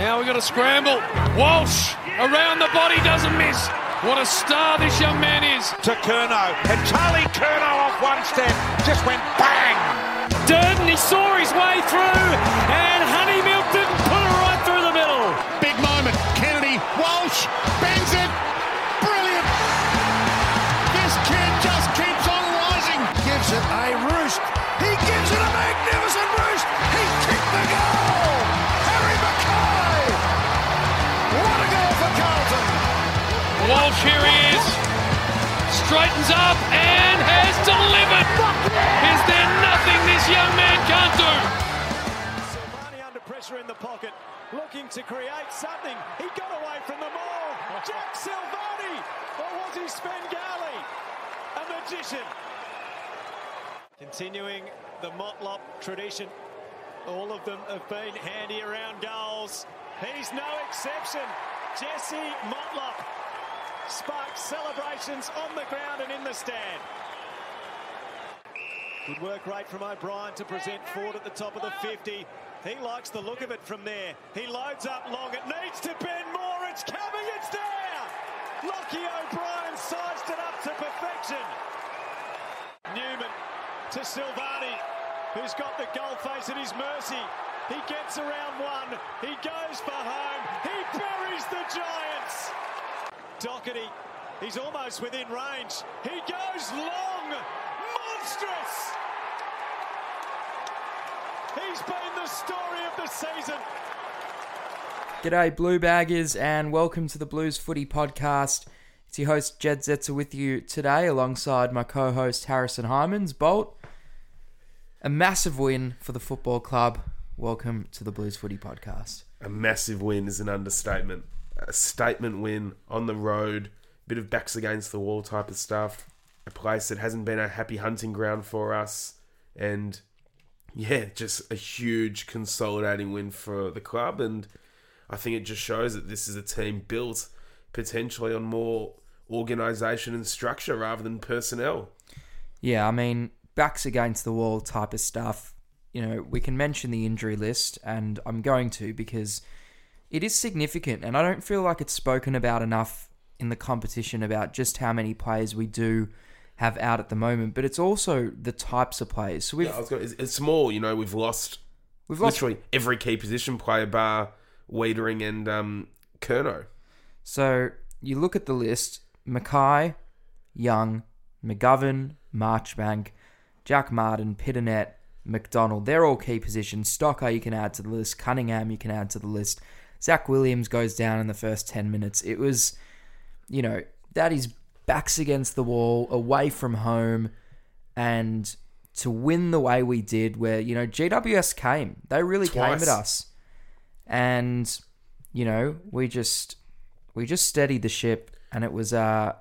Now we've got a scramble. Walsh around the body doesn't miss. What a star this young man is. to Curnow. And Charlie Curnow off one step just went bang. Durdin, he saw his way through, and Honeymilk didn't put it right through the middle. Big moment. Kennedy, Walsh, bangs it. Brilliant. This kid just keeps on rising. Gives it a roost. He gives it a magnificent roost. Walsh, here he is. Straightens up and has delivered. Is there nothing this young man can't do? Silvagni under pressure in the pocket, looking to create something. He got away from the maul. Jack Silvagni, or was he Svengali? A magician. Continuing the Motlop tradition. All of them have been handy around goals. He's no exception. Jesse Motlop sparks celebrations on the ground and in the stand. Good work rate from O'Brien to present Ford at the top of the 50. He likes the look of it from there. He loads up long. It needs to bend more. It's coming. It's there. Lochie O'Brien sized it up to perfection. Newman to Silvagni, who's got the goal face at his mercy. He gets around one. He goes for home. He buries the Giants. Docherty, he's almost within range. He goes long. Monstrous. He's been the story of the season. G'day, Blue Baggers, and welcome to the Blues Footy Podcast. It's your host, Jedd Zetzer, with you today, alongside my co host, Harrison Hymans. Bolt, a massive win for the football club. Welcome to the Blues Footy Podcast. a massive win is an understatement. A statement win on the road, bit of backs against the wall type of stuff. A place that hasn't been a happy hunting ground for us, and yeah, just a huge consolidating win for the club. And I think it just shows that this is a team built potentially on more organisation and structure rather than personnel. Yeah, I mean, backs against the wall type of stuff. You know, we can mention the injury list, and I'm going to because it is significant, and I don't feel like it's spoken about enough in the competition about just how many players we do have out at the moment, but it's also the types of players. So we've Yeah, I was going, it's, it's small, you know. We've lost we've lost literally every key position player bar Weitering and um, Curnow. So you look at the list: McKay, Young, McGovern, Marchbank, Jack Martin, Pittonet, McDonald. They're all key positions. Stocker you can add to the list. Cunningham you can add to the list. Zach Williams goes down in the first ten minutes. It was, you know, that is backs against the wall, away from home, and to win the way we did, where you know GWS came, they really came at us, and you know we just we just steadied the ship, and it was uh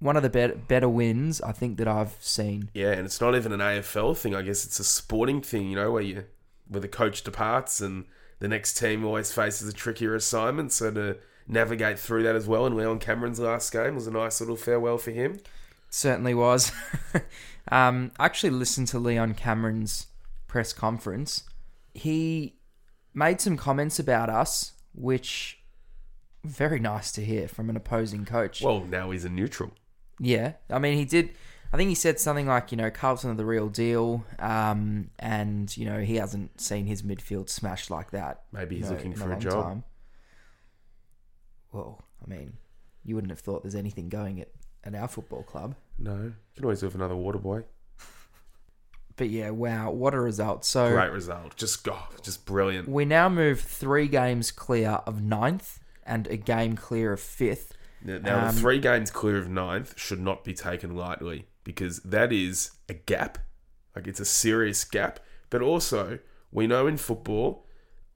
one of the better better wins I think that I've seen. Yeah, and it's not even an AFL thing. I guess it's a sporting thing, you know, where you where the coach departs and the next team always faces a trickier assignment. So to navigate through that as well, and Leon Cameron's last game was a nice little farewell for him. certainly was. um, I actually listened to Leon Cameron's press conference. He made some comments about us, which very nice to hear from an opposing coach. Well, now he's a neutral. Yeah, I mean, he did. I think he said something like, you know, Carlton are the real deal, um, and you know he hasn't seen his midfield smashed like that. Maybe you he's know, looking for a long job. Well, I mean, you wouldn't have thought there's anything going at, at our football club. No, you can always do with another water boy. But yeah, wow, what a result! So Great result. Just go, just brilliant. We now move three games clear of ninth and a game clear of fifth. Now, Um, the three games clear of ninth should not be taken lightly because that is a gap. Like it's a serious gap. But also, we know in football,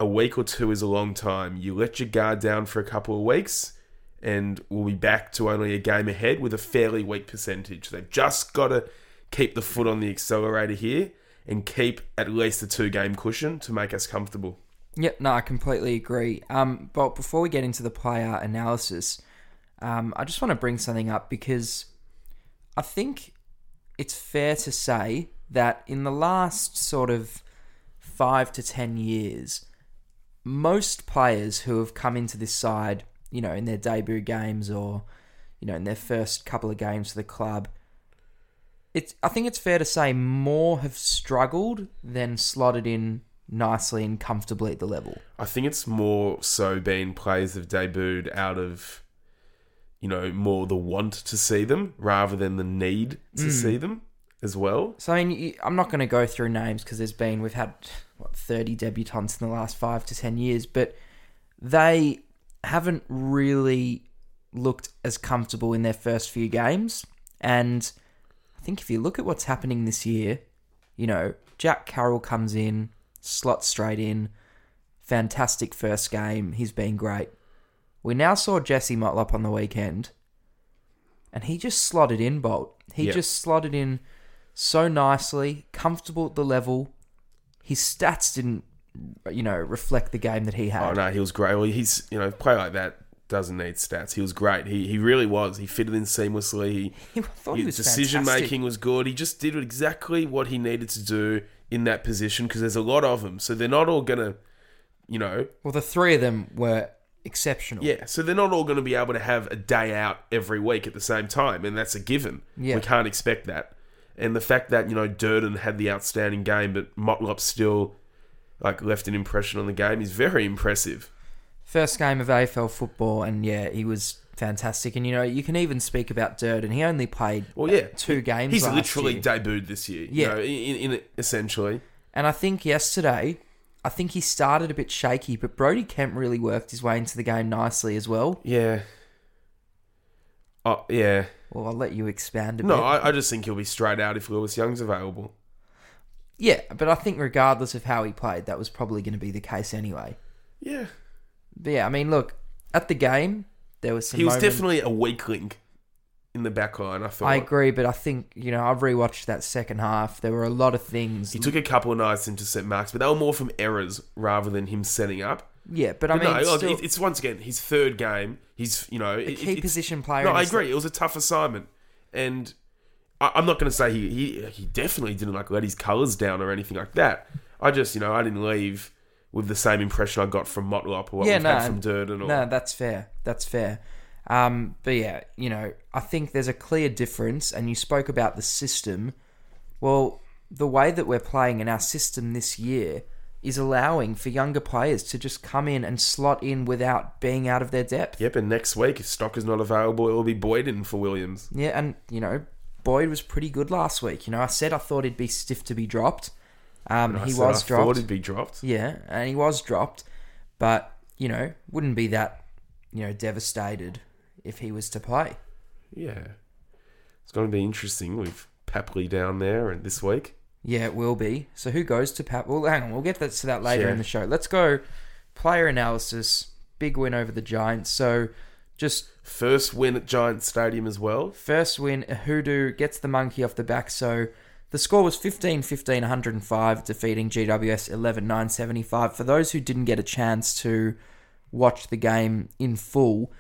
a week or two is a long time. You let your guard down for a couple of weeks, and we'll be back to only a game ahead with a fairly weak percentage. They've just got to keep the foot on the accelerator here and keep at least a two game cushion to make us comfortable. Yep, no, I completely agree. Um, but before we get into the player analysis, um, I just want to bring something up because I think it's fair to say that in the last sort of five to ten years, most players who have come into this side, you know, in their debut games or, you know, in their first couple of games for the club, it's I think it's fair to say more have struggled than slotted in nicely and comfortably at the level. I think it's more so been players have debuted out of, you know, more the want to see them rather than the need to hmm. see them as well. So I mean, I'm not going to go through names because there's been we've had what 30 debutants in the last five to ten years, but they haven't really looked as comfortable in their first few games. And I think if you look at what's happening this year, you know, Jack Carroll comes in, slots straight in, fantastic first game. He's been great. We now saw Jesse Motlop on the weekend, and he just slotted in, Bolt. He Yep. just slotted in so nicely, comfortable at the level. His stats didn't, you know, reflect the game that he had. Oh no, he was great. Well, he's you know, play like that doesn't need stats. He was great. He he really was. He fitted in seamlessly. He, He thought his was decision fantastic. making was good. He just did exactly what he needed to do in that position because there's a lot of them. So they're not all gonna, you know, Well, the three of them were exceptional. yeah. So they're not all going to be able to have a day out every week at the same time, and that's a given. Yeah. We can't expect that. And the fact that you know Durdin had the outstanding game, but Motlop still like left an impression on the game is very impressive. First game of AFL football, and yeah, he was fantastic. And you know, you can even speak about Durdin. He only played Well, yeah, uh, two games. He's literally year. debuted this year. Yeah. you know, in, in essentially. And I think yesterday, I think he started a bit shaky, but Brody Kemp really worked his way into the game nicely as well. Yeah. Oh yeah. Well, I'll let you expand a No, bit. I, I just think he'll be straight out if Lewis Young's available. yeah, but I think regardless of how he played, that was probably going to be the case anyway. Yeah. But yeah, I mean, look at the game. There was some. He was moments- definitely a weak link in the back line, I thought. I agree, but I think you know I've rewatched that second half. There were a lot of things. He took a couple of nice intercept marks, but they were more from errors rather than him setting up. yeah, but I But mean, no, still, it's once again his third game. He's you know a it- key it's- position player. No, I agree. It was a tough assignment, and I, I'm not going to say he, he he definitely didn't like let his colours down or anything like that. I just you know I didn't leave with the same impression I got from Motlop or what Yeah, we've no, had from Durdin. Or, No, that's fair. That's fair. Um, but yeah, you know, I think there's a clear difference, and you spoke about the system. Well, the way that we're playing in our system this year is allowing for younger players to just come in and slot in without being out of their depth. Yep, and next week if stock is not available, it will be Boyd in for Williams. Yeah, and you know, Boyd was pretty good last week. You know, I said I thought he'd be stiff to be dropped. Um, he was I dropped. Thought he'd be dropped. Yeah, and he was dropped, but you know, wouldn't be that you know devastated if he was to play. Yeah, it's going to be interesting with Papley down there and this week. Yeah, it will be. So who goes to Pap? Well, hang on, we'll get that to that later Yeah. in the show. Let's go player analysis. Big win over the Giants. So just First win at Giants Stadium as well. first win, Hoodoo gets the monkey off the back. So the score was 15 15 105, defeating GWS 11 975. For those who didn't get a chance to watch the game in full,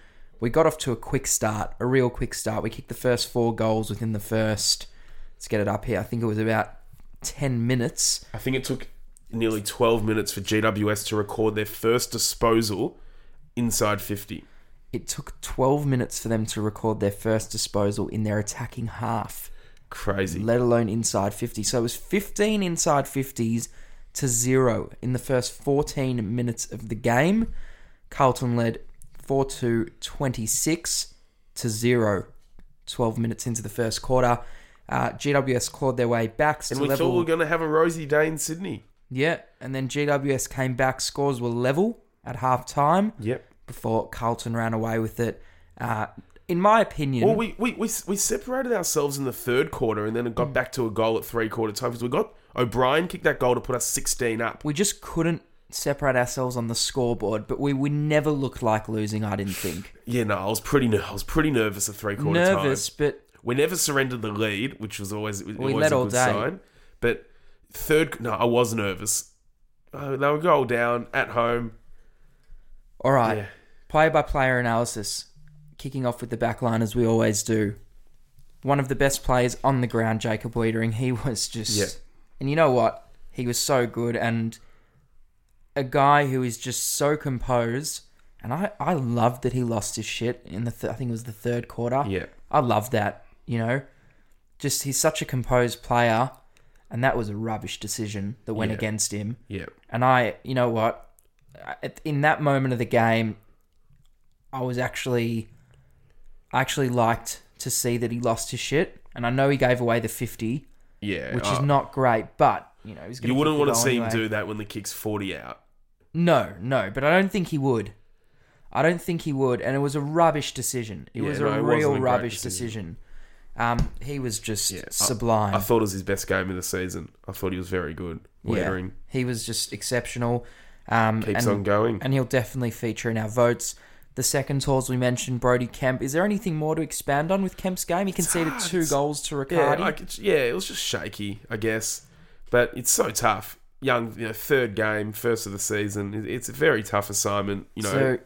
we got off to a quick start, a real quick start. We kicked the first four goals within the first, let's get it up here. I think it was about 10 minutes. I think it took nearly 12 minutes for GWS to record their first disposal inside 50. It took 12 minutes for them to record their first disposal in their attacking half. Crazy. let alone inside 50. So it was 15 inside 50s to zero in the first 14 minutes of the game. Carlton led 4 to 26 to zero 12 minutes into the first quarter. Uh, GWS clawed their way back to and we level. thought we were going to have a rosy day in Sydney. yeah, and then GWS came back. Scores were level at half time Yep. before Carlton ran away with it. Uh, in my opinion, Well, we, we, we, we separated ourselves in the third quarter and then it got back to a goal at three quarter time because we got O'Brien kicked that goal to put us 16 up. we just couldn't separate ourselves on the scoreboard, but we, we never looked like losing, I didn't think. Yeah, no, I was pretty ner- I was pretty nervous at three quarter Nervous, time. but We never surrendered the lead, which was always, We always led a all good day. sign. But third, no, I was nervous. Uh, they were goal down at home. all right. Yeah. Player by player analysis, kicking off with the back line as we always do. One of the best players on the ground, Jacob Weitering. He was just. Yeah. And you know what? He was so good. And a guy who is just so composed, and I I love that he lost his shit in the th- I think it was the third quarter. Yeah. I love that. You know, just he's such a composed player, and that was a rubbish decision that went Yeah. against him. Yeah. And I, you know what, in that moment of the game, I was actually, I actually liked to see that he lost his shit, and I know he gave away the fifty, Yeah. which uh, is not great, but you know he's You wouldn't want to see him do that when the kick's 40 out. No, no, but I don't think he would. I don't think he would, and it was a rubbish decision. It Yeah, was no, a it wasn't real a great rubbish decision. decision. Um, he was just Yeah, I- sublime. I, thought it was his best game of the season. I thought he was very good. Weitering he was just exceptional. Um, keeps and, on going. and he'll definitely feature in our votes. The second tours we mentioned, Brody Kemp. Is there anything more to expand on with Kemp's game? He conceded hard. two It's- goals to yeah, like it's, yeah, it was just shaky, I guess. But it's so tough. Young, you know, third game, first of the season. It's a very tough assignment. You know, So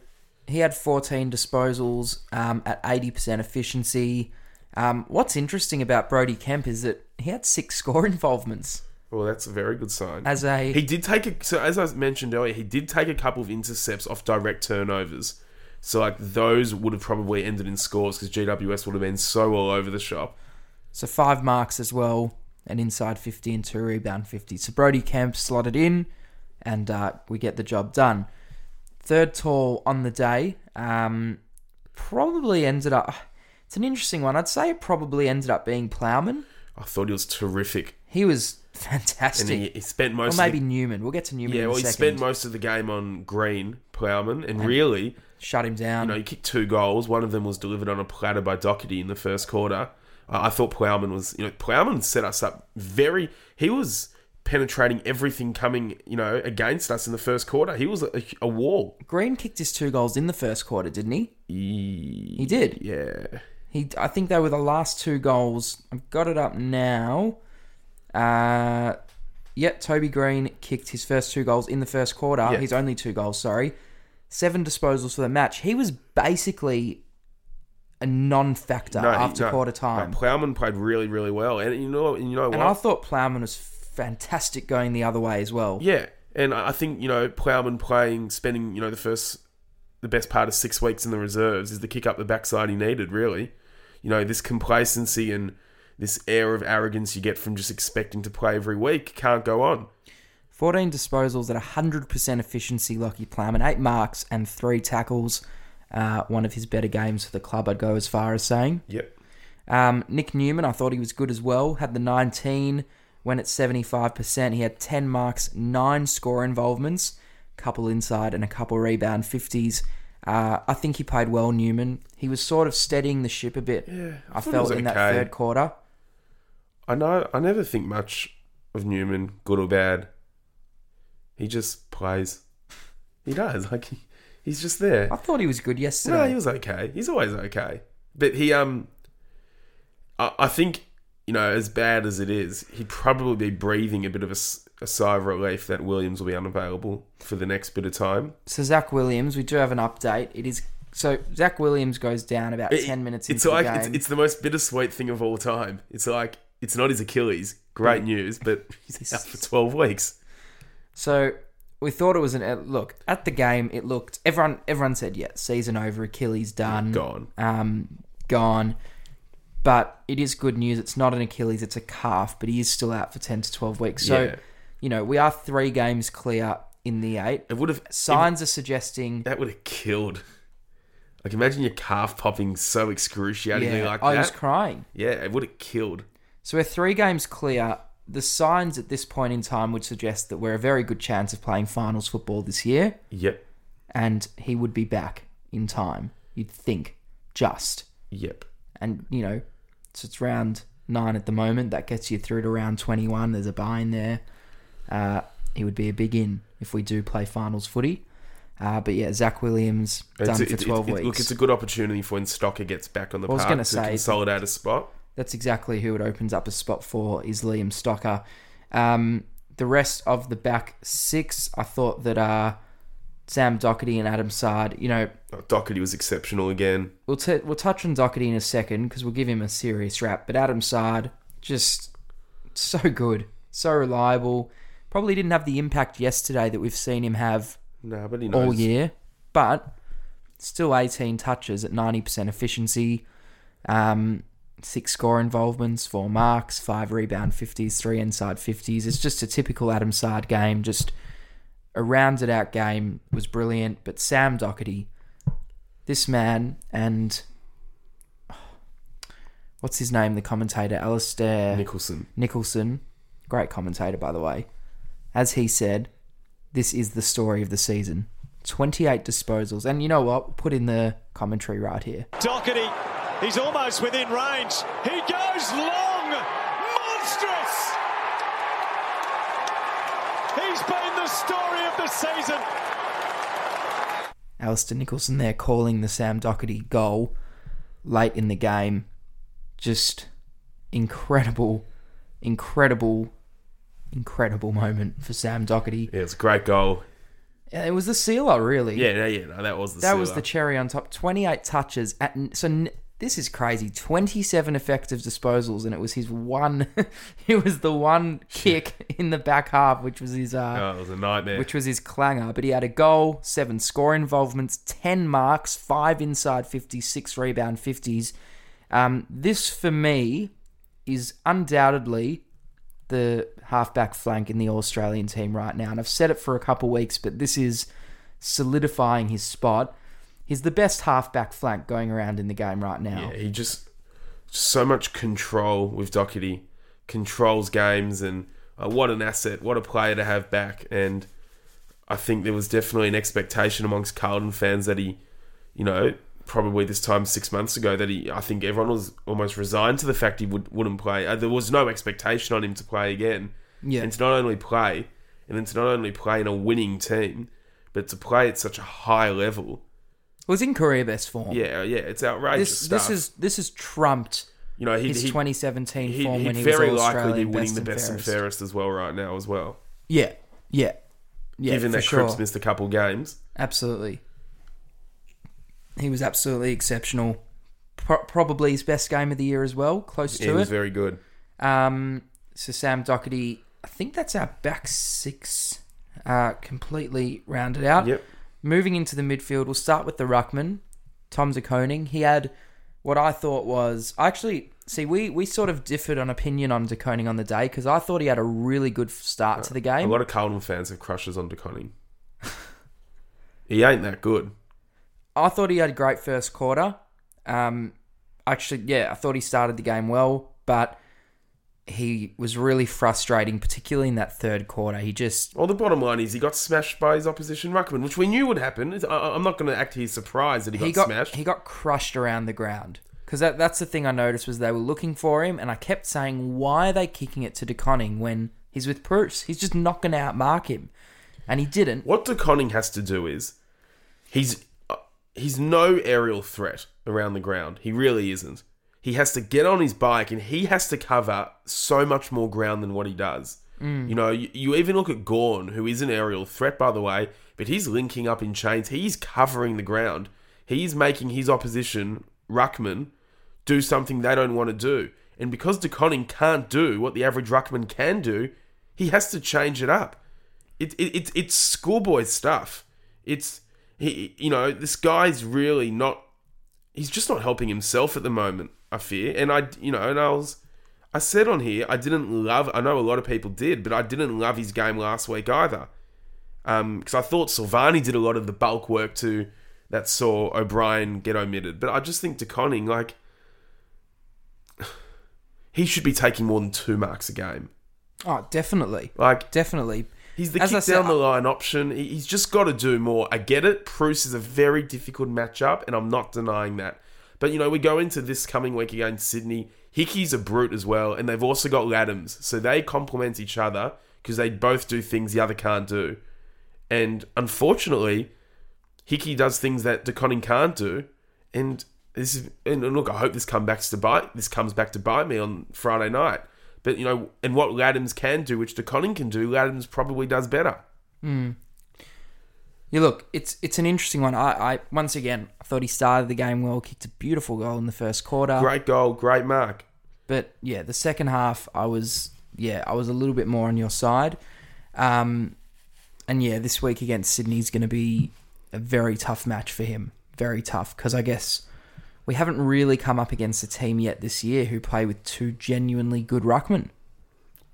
he had 14 disposals um, at 80% efficiency. Um, what's interesting about Brody Kemp is that he had six score involvements well, that's a very good sign. as a He did take a so as I mentioned earlier, he did take a couple of intercepts off direct turnovers. So like those would have probably ended in scores because GWS would have been so all over the shop. so five marks as well, an inside 50 and two rebound 50. So Brody Kemp slotted in, and uh, we get the job done. Third tall on the day, um, probably ended up. It's an interesting one. I'd say it probably ended up being Plowman. I thought he was terrific, He was and fantastic. he, he spent or most maybe of the, Newman. We'll get to Newman yeah. in a Well, he second. spent most of the game on Greene Plowman, and really, Shut him down. you know, he kicked two goals. One of them was delivered on a platter by Docherty in the first quarter. I I thought Plowman was, you know, Plowman set us up very. He was penetrating everything coming, you know, against us in the first quarter. He was a, a wall. Greene kicked his two goals in the first quarter, didn't he? He did. Yeah. He, I think they were the last two goals. I've got it up now. Uh, yep, Toby Greene kicked his first two goals in the first quarter. Yeah. His only two goals, sorry. Seven disposals for the match. He was basically a non-factor No, he- after no, quarter no, time. Plowman played really, really well, and you know, you know what? and I thought Plowman was fantastic going the other way as well. Yeah, and I I think you know Plowman playing, spending you know the first, the best part of six weeks in the reserves is the kick up the backside he needed. Really, you know this complacency and this air of arrogance you get from just expecting to play every week can't go on. 14 disposals at 100% efficiency, Lachie Plowman. Eight marks and three tackles. Uh, one of his better games for the club, I'd go as far as saying. Yep. Um, Nick Newman, I thought he was good as well. Had the 19, went at 75%. He had 10 marks, nine score involvements, couple inside and a couple rebound 50s. Uh, I think he played well, Newman. He was sort of steadying the ship a bit. Yeah, I I, felt in that third quarter. I know. I never think much of Newman, good or bad. He just plays. He does. Like he, he's just there. I thought he was good yesterday. No, he was okay. He's always okay. But he um I, I think, you know, as bad as it is, he'd probably be breathing a bit of a sigh of relief that Williams will be unavailable for the next bit of time. So Zach Williams, we do have an update. It is so Zach Williams goes down about It- ten minutes It's into like the game. it's, it's the most bittersweet thing of all time. It's like it's not his Achilles. Great news, but he's out for twelve weeks. so we thought it was an uh, look at the game. It looked everyone everyone said yeah, season over, Achilles done, Gone. um, gone. But it is good news. It's not an Achilles; it's a calf. But he is still out for ten to twelve weeks. So Yeah. you know we are three games clear in the eight. It would have Signs are suggesting. that would have killed. Like imagine your calf popping so excruciatingly Yeah, like I that. I was crying. yeah, it would have killed. So we're three games clear. The signs at this point in time would suggest that we're a very good chance of playing finals football this year, Yep. and he would be back in time. You'd think, just, Yep. and you know, so it's round nine at the moment. That gets you through to round twenty-one. There's a buy in there. Uh, he would be a big in if we do play finals footy. Uh, but yeah, Zach Williams done It's- for twelve it's- weeks. Look, it's a good opportunity for when Stocker gets back on the I was park to say- consolidate a spot. That's exactly who it opens up a spot for is Liam Stocker. Um, the rest of the back six, I thought that uh, Sam Docherty and Adam Saad, you know, Oh, Docherty was exceptional again. we'll t- we'll touch on Docherty in a second because we'll give him a serious rap. But Adam Saad, just so good, so reliable. Probably didn't have the impact yesterday that we've seen him have No, but he knows. all year, but still 18 touches at 90% efficiency, um, six score involvements, four marks, five rebound 50s, three inside 50s. It's just a typical Adam Saad game, just a rounded out game, was brilliant. But Sam Docherty, this man, and what's his name, the commentator, Alister Nicholson. Nicholson, great commentator by the way, as he said, this is the story of the season. 28 disposals. And you know what? We'll put in the commentary right here. Docherty, he's almost within range. He goes long, monstrous. He's been the story of the season. Alister Nicholson there calling the Sam Docherty goal late in the game. Just incredible, incredible, incredible moment for Sam Docherty. Yeah, it's a great goal. Yeah, It was the sealer, really. Yeah, no, yeah, no, that was the that was the cherry on top. 28 touches at so n- this is crazy. 27 effective disposals, and it was his one. it was the one kick in the back half, which was his. Uh, Oh, it was a nightmare. which was his clanger. But he had a goal, seven score involvements, 10 marks, five inside 50s, six rebound 50s. Um, this, for me, is undoubtedly the halfback flank in the Australian team right now. And I've said it for a couple weeks, but this is solidifying his spot. He's the best halfback flank going around in the game right now. Yeah, he just so much control with Docherty, controls games, and uh, what an asset, what a player to have back. And I think there was definitely an expectation amongst Carlton fans that he, you know, probably this time six months ago that he, I think everyone was almost resigned to the fact he would wouldn't play. Uh, there was no expectation on him to play again. Yeah. and to not only play, and then to not only play in a winning team, but to play at such a high level. Was in career best form. Yeah, yeah, it's outrageous This, stuff. this is this is trumped you know, he, his he, 2017 he, form he'd when he very was likely Australian be winning the best and fairest as well right now as well. Yeah, yeah, yeah. Given for that sure. Cripps missed a couple games. absolutely, he was absolutely exceptional. Pro- probably his best game of the year as well, close He to was it. very good. Um, so Sam Docherty, I think that's our back six, uh, completely rounded out. Yep. Moving into the midfield, we'll start with the ruckman, Tom Koning. He had what I thought was actually see we we sort of differed on opinion on Koning on the day because I thought he had a really good start to the game. A lot of Carlton fans have crushes on De Koning. he ain't that good. I thought he had a great first quarter. Um, actually, yeah, I thought he started the game well, but he was really frustrating, particularly in that third quarter. He just Well, the bottom line is he got smashed by his opposition ruckman, which we knew would happen. I, I'm not going to act here surprised that he got, he got smashed. he got crushed around the ground because that, that's the thing I noticed was they were looking for him, and I kept saying, why are they kicking it to De Koning when he's with Preuss? He's just not going to outmark him, and he didn't. What De Koning has to do is he's uh, he's no aerial threat around the ground. He really isn't. He has to get on his bike and he has to cover so much more ground than what he does. Mm. You know, you, you even look at Gawn, who is an aerial threat, by the way, but he's linking up in chains. He's covering the ground. He's making his opposition, Ruckman, do something they don't want to do. And because De Koning can't do what the average Ruckman can do, he has to change it up it, it, it's it's schoolboy stuff. It's he, you know, this guy's really not. He's just not helping himself at the moment. I fear, and I, you know, and I was, I said on here, I didn't love. I know a lot of people did, but I didn't love his game last week either. Um, because I thought Silvagni did a lot of the bulk work too that saw O'Brien get omitted. But I just think De Koning, like, he should be taking more than two marks a game. Oh, definitely, Like, definitely. He's the As I kick said, down the line option. He's just got to do more. I get it. Preuss is a very difficult matchup, and I'm not denying that. But you know, we go into this coming week against Sydney. Hickey's a brute as well, and they've also got Ladhams, so they complement each other because they both do things the other can't do. And unfortunately, Hickey does things that De Koning can't do, and this is and look. I hope this comes back to bite. This comes back to bite me on Friday night. But you know, and what Ladhams can do, which De Koning can do, Ladhams probably does better. Hmm. You look, it's it's an interesting one. I, I once again I thought he started the game well, kicked a beautiful goal in the first quarter. Great goal, great mark. But yeah, the second half I was yeah, I was a little bit more on your side. Um, and yeah, this week against Sydney is going to be a very tough match for him. Very tough because I guess we haven't really come up against a team yet this year who play with two genuinely good ruckmen.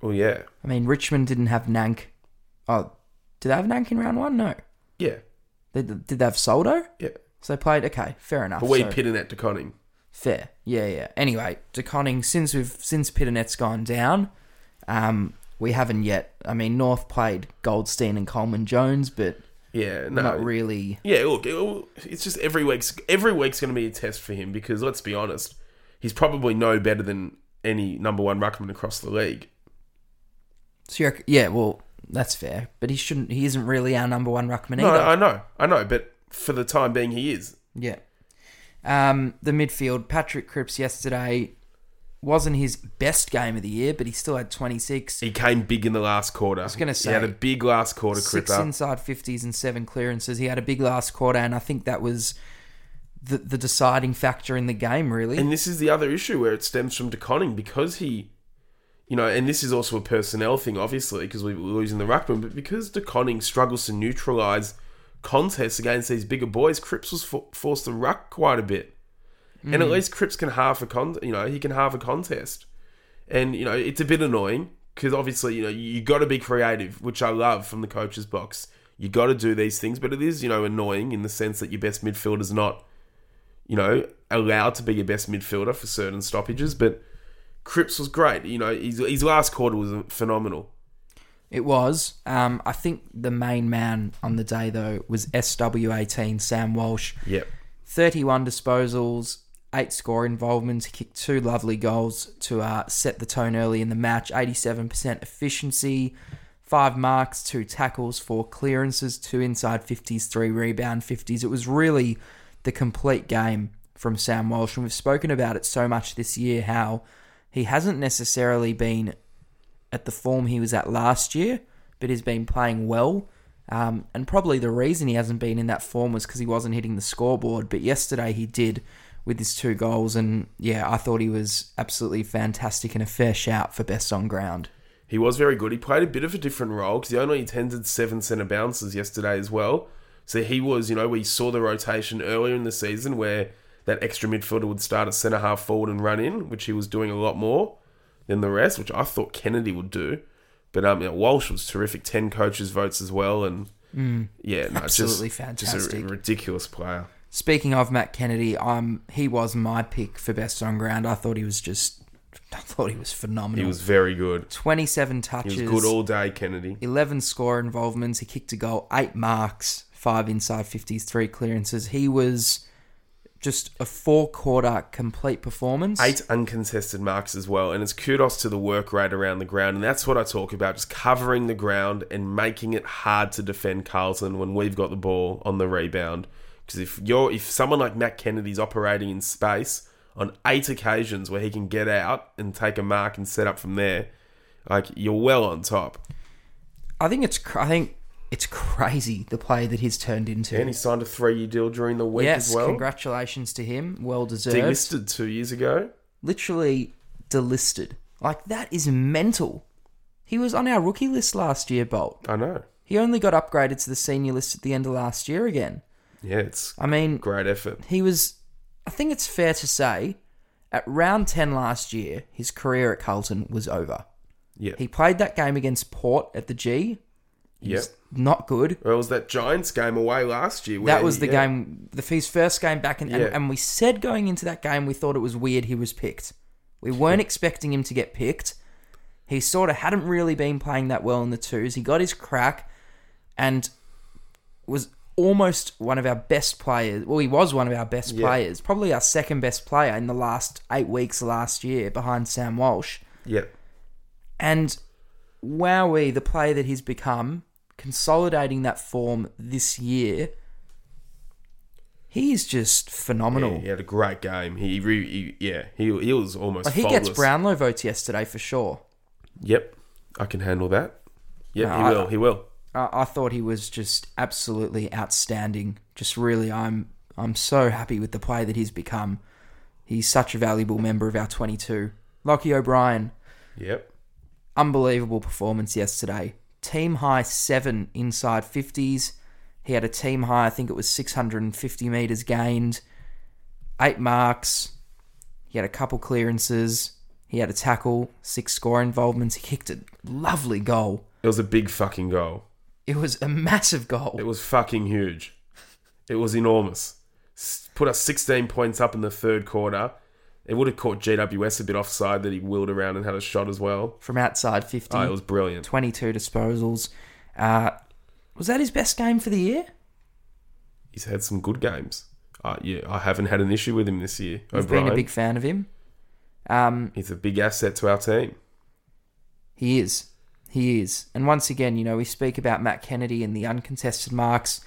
Oh yeah, I mean, Richmond didn't have Nank. Oh, did they have Nank in round one? No. Yeah, They, did they have Soldo? yeah. So they played. Okay, fair enough. But we So- pitting at De Koning. Fair. Yeah, yeah. Anyway, De Koning, since we've since Pittonet's gone down, um, we haven't yet. I mean, North played Goldstein and Coleman Jones, but Yeah, no, not really. Yeah, look, it's just every week's every week's going to be a test for him because let's be honest, he's probably no better than any number one ruckman across the league. So yeah, well, that's fair. But he shouldn't. He isn't really our number one ruckman No, either. I know, I know, but for the time being, he is. Yeah. Um, the midfield, Patrick Cripps yesterday wasn't his best game of the year, but he still had 26. He came big in the last quarter. I was gonna say he had a big last quarter. Six Cripper. inside 50s and seven clearances. He had a big last quarter, and I think that was the, the deciding factor in the game, really. And this is the other issue where it stems from De Koning because he, you know, and this is also a personnel thing, obviously, because we were losing the ruckman, but because De DeConning struggles to neutralise contests against these bigger boys, Cripps was for- forced to ruck quite a bit. And at mm. least Cripps can halve a con, you know, he can halve a contest. And, you know, it's a bit annoying because obviously, you know, you got to be creative, which I love from the coach's box. You got to do these things, but it is, you know, annoying in the sense that your best midfielder's not you know, allowed to be your best midfielder for certain stoppages. But Cripps was great. You know, his, his last quarter was phenomenal. It was. Um, I think the main man on the day, though, was SW18, Sam Walsh. Yep. 31 disposals, eight score involvements. He kicked two lovely goals to uh, set the tone early in the match. 87% efficiency, five marks, two tackles, four clearances, two inside 50s, three rebound 50s. It was really the complete game from Sam Walsh. And we've spoken about it so much this year how he hasn't necessarily been at the form he was at last year, but he's been playing well. Um, and probably the reason he hasn't been in that form was because he wasn't hitting the scoreboard. But yesterday he did with his two goals. And yeah, I thought he was absolutely fantastic and a fair shout for best on ground. He was very good. He played a bit of a different role because he only attended seven centre bounces yesterday as well. So he was, you know, we saw the rotation earlier in the season where that extra midfielder would start at centre half forward and run in, which he was doing a lot more than the rest, which I thought Kennedy would do. But um, Walsh was terrific. Ten coaches votes as well, and yeah, no, Absolutely just, Just fantastic. a ridiculous player. Speaking of Matt Kennedy, um, he was my pick for best on ground. I thought he was just, I thought he was phenomenal. He was very good. 27 He touches. was good all day, Kennedy. 11 score involvements. He kicked a goal, eight marks, five inside 50s, three clearances. He was just a four quarter complete performance. Eight uncontested marks as well, and it's kudos to the work rate around the ground, and that's what I talk about: just covering the ground and making it hard to defend Carlton when we've got the ball on the rebound. Because if you're if someone like Matt Kennedy's operating in space on eight occasions where he can get out and take a mark and set up from there, like you're well on top. I think it's I think it's crazy the play that he's turned into. And he signed a three-year deal during the week yes, as well. congratulations to him. Well deserved. Delisted two years ago. Literally delisted. Like that is mental. He was on our rookie list last year, Bolt. I know. He only got upgraded to the senior list at the end of last year again. Yeah, it's I mean, great effort. he was I think it's fair to say at round 10 last year his career at Carlton was over. Yeah. He played that game against Port at the G. Yep. Not good. Well, it was that Giants game away last year. where That was the yeah. game, the his first game back, in, Yeah. and, and we said going into that game we thought it was weird he was picked. We weren't expecting him to get picked. He sort of hadn't really been playing that well in the twos. He got his crack and was almost one of our best players. Well, he was one of our best Yeah. players, probably our second best player in the last eight weeks last year behind Sam Walsh. Yeah. And wowee, the player that he's become, consolidating that form this year, he's just phenomenal. Yeah, he had a great game. He, re, he yeah, he, he was almost. Like, he gets faultless. Brownlow votes yesterday for sure. Yep, I can handle that. Yep, No, he I- will. He will. I, I thought he was just absolutely outstanding. Just really, I'm I'm so happy with the play that he's become. He's such a valuable member of our 22. Lochie O'Brien, Yep. Unbelievable performance yesterday. team high seven inside 50s. He had a team high, I think it was 650 metres gained, eight marks. He had a couple clearances. He had a tackle, six score involvements. He kicked a lovely goal. It was a big fucking goal. It was a massive goal. It was fucking huge. It was enormous. Put us 16 points up in the third quarter. It would have caught GWS a bit offside that he wheeled around and had a shot as well. from outside 50. Oh, it was brilliant. 22 disposals. Uh, was that his best game for the year? He's had some good games. Uh, yeah, I haven't had an issue with him this year. I've been a big fan of him. Um, He's a big asset to our team. he is. He is. And once again, you know, we speak about Matt Kennedy and the uncontested marks.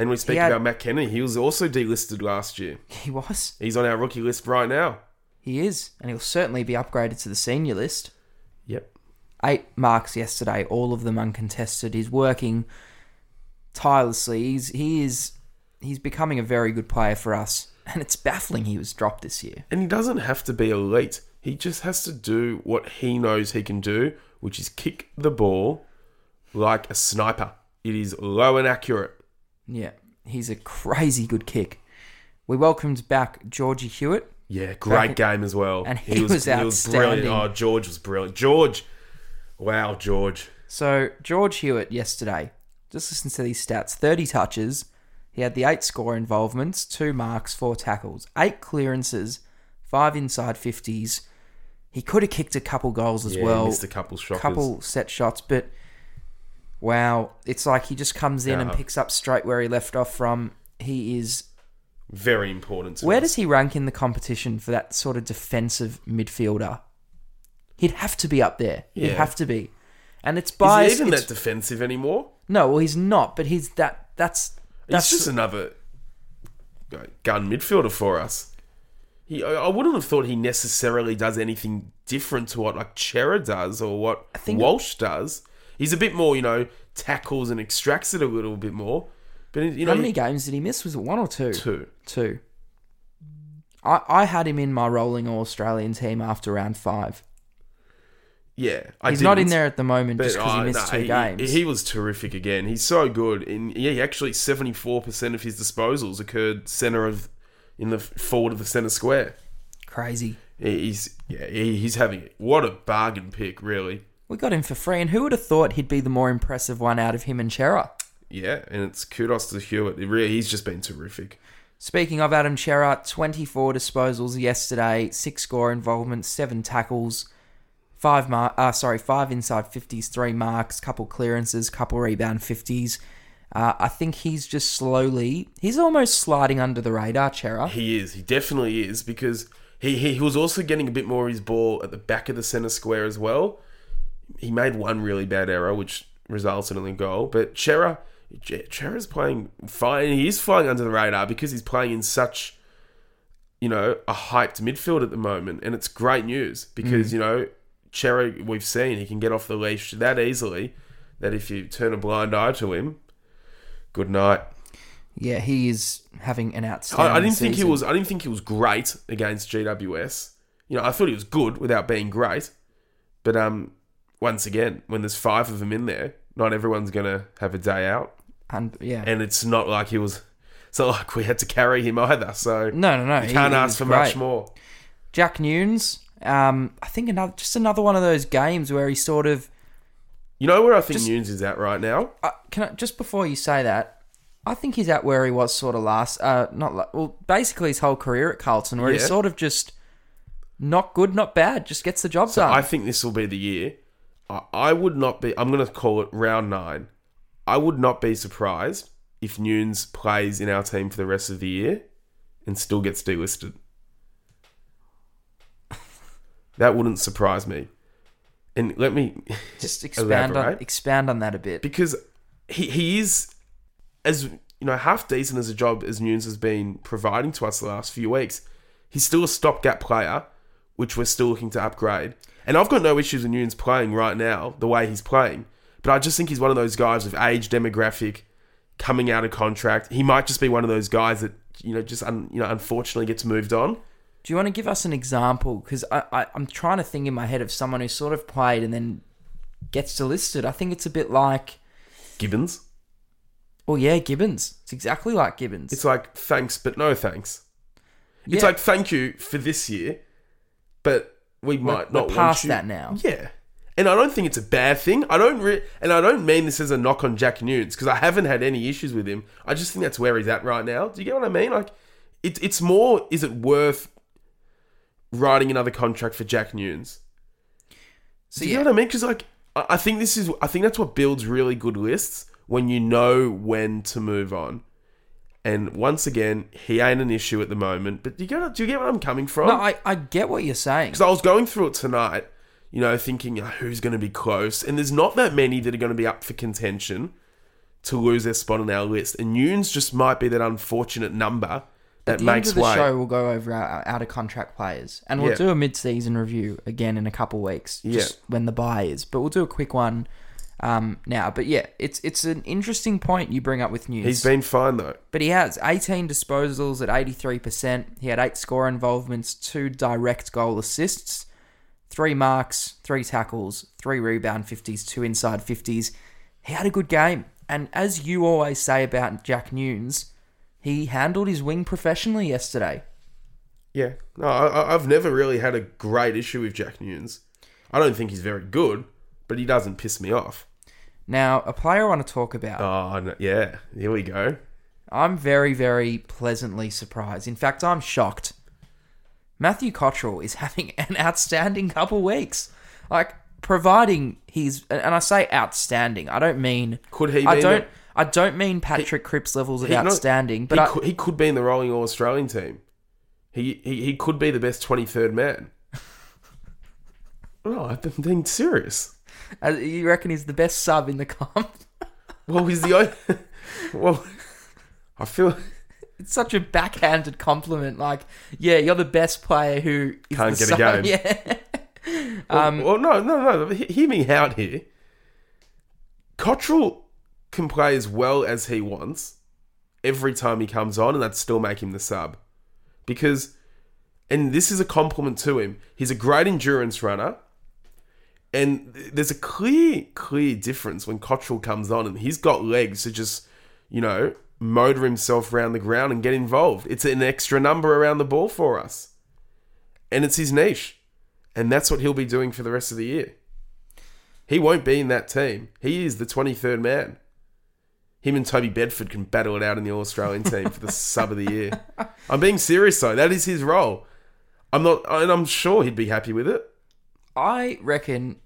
And we speak had- about Matt Kennedy. He was also delisted last year. He was. He's on our rookie list right now. He is. And he'll certainly be upgraded to the senior list. Yep. Eight marks yesterday, all of them uncontested. He's working tirelessly. He's, he is. He's becoming a very good player for us. And it's baffling he was dropped this year. And he doesn't have to be elite. He just has to do what he knows he can do, which is kick the ball like a sniper. It is low and accurate. Yeah, he's a crazy good kick. We welcomed back Georgie Hewitt. Yeah, great game as well. and he was brilliant. outstanding. Oh, George was brilliant. George, wow, George. So George Hewitt yesterday, just listen to these stats: thirty touches. He had the eight score involvements, two marks, four tackles, eight clearances, five inside fifties. He could have kicked a couple goals as Yeah, well, missed a couple shockers. couple set shots, but wow, it's like he just comes in and Yeah. picks up straight where he left off from. He is Very important. To Where us. does he rank in the competition for that sort of defensive midfielder? He'd have to be up there. He'd Yeah. have to be. And it's Is by he even it's- that defensive anymore? No, well he's not, but he's that that's that's He's just another gun midfielder for us. He, I I wouldn't have thought he necessarily does anything different to what like Cerra does or what think- Walsh does. He's a bit more, you know, tackles and extracts it a little bit more. But you know, how many games did he miss? Was it one or two? two. Two. I, I had him in my rolling all Australian team after round five. Yeah, I He's not in there at the moment just because oh, he missed no, two he- games. He, was terrific again. He's so good. And yeah, he actually seventy four percent of his disposals occurred center of in the forward of the center square. Crazy. He's yeah, he- he's having it. what a bargain pick, really. We got him for free, and who would have thought he'd be the more impressive one out of him and Cerra? Yeah, and it's kudos to Hewitt. Really, he's just been terrific. Speaking of Adam Cerra, 24 disposals yesterday, six score involvements, seven tackles, five mar- uh, sorry, five inside 50s, three marks, couple clearances, couple rebound 50s. Uh, I think he's just slowly, he's almost sliding under the radar, Cerra. He is. He definitely is because he, he, he was also getting a bit more of his ball at the back of the center square as well. He made one really bad error, which resulted in a goal. But Cerra, Cerra's playing fine. He is flying under the radar because he's playing in such, you know, a hyped midfield at the moment, and it's great news because you know, Cerra, we've seen he can get off the leash that easily. That if you turn a blind eye to him, good night. Yeah, he is having an outstanding I, I didn't think he was. I didn't think he was great against GWS. You know, I thought he was good without being great. But um, once again, when there's five of them in there, not everyone's gonna have a day out, And, yeah. and it's not like he was. It's not like we had to carry him either. So no, no, no. you he- can't he ask for great. much more. Jack Newnes, um, I think another, just another one of those games where he sort of You know where I think Just- Newnes is at right now? uh, can I, just before you say that, I think he's at where he was sort of last, uh, not well, basically his whole career at Carlton, where he's sort of just not good, not bad, just gets the job So done. I think this will be the year. I, would not be. I'm going to call it round nine. I would not be surprised if Newnes plays in our team for the rest of the year and still gets delisted. that wouldn't surprise me. And let me just expand on expand on that a bit. because he he is as you know half decent as a job as Newnes has been providing to us the last few weeks. He's still a stopgap player, which we're still looking to upgrade. And I've got no issues with Newnes playing right now the way he's playing, but I just think he's one of those guys with age demographic coming out of contract. He might just be one of those guys that you know just un, you know unfortunately gets moved on. Do you want to give us an example? Because I, I, I'm trying to think in my head of someone who sort of played and then gets delisted. I think it's a bit like, Gibbons. Oh yeah, Gibbons. It's exactly like Gibbons. It's like thanks, but no thanks. It's like thank you for this year, but we might we're not past want you. that now. Yeah, and I don't think it's a bad thing. I don't, re- and I don't mean this as a knock on Jack Newnes because I haven't had any issues with him. I just think that's where he's at right now. Do you get what I mean? Like, it's it's more. Is it worth writing another contract for Jack Newnes? so Do you yeah, know what I mean? Because like, I I think this is. I think that's what builds really good lists when you know when to move on. And once again, he ain't an issue at the moment. But do you get? Do you get what I'm coming from? no, I, I get what you're saying. Because I was going through it tonight, you know, thinking "Oh, who's going to be close, and there's not that many that are going to be up for contention to lose their spot on our list. And Newnes just might be that unfortunate number that At the makes end of the way. show, we'll go over our, our out of contract players, and we'll Yeah. do a mid-season review again in a couple weeks, just Yeah. when the buy is. But we'll do a quick one um, now. But yeah, it's it's an interesting point you bring up with news. He's been fine though. But he has 18 disposals at 83%. He had eight score involvements, two direct goal assists, three marks, three tackles, three rebound 50s, two inside 50s. He had a good game. And as you always say about Jack Newnes, he handled his wing professionally yesterday. Yeah, no, I, I- I've never really had a great issue with Jack Newnes. I don't think he's very good, but he doesn't piss me off. Now, a player I want to talk about. Oh, no, yeah, here we go. I'm very, very pleasantly surprised. In fact, I'm shocked. Matthew Cottrell is having an outstanding couple weeks. Like, providing he's and I say outstanding, I don't mean Could he I don't I don't mean Patrick Cripps levels of He- no, outstanding, but he, I, could, he could be in the rolling All Australian team. He, he he could be the best twenty third man. no, oh, I'm being serious. uh, you reckon he's the best sub in the comp? Well, he's the only. well, I feel It's such a backhanded compliment. Like, yeah, you're the best player who is Can't the get a sub. game. Yeah. Um, well, no, no, no. he- Hear me out here. Cottrell can play as well as he wants every time he comes on, and that'd still make him the sub. Because, and this is a compliment to him, he's a great endurance runner. And there's a clear, clear difference when Cottrell comes on and he's got legs to just, you know, motor himself around the ground and get involved. It's an extra number around the ball for us. And it's his niche. And that's what he'll be doing for the rest of the year. He won't be in that team. He is the 23rd man. Him and Toby Bedford can battle it out in the All Australian team for the sub of the year. I'm being serious though. That is his role. I'm not, and I'm sure he'd be happy with it. I reckon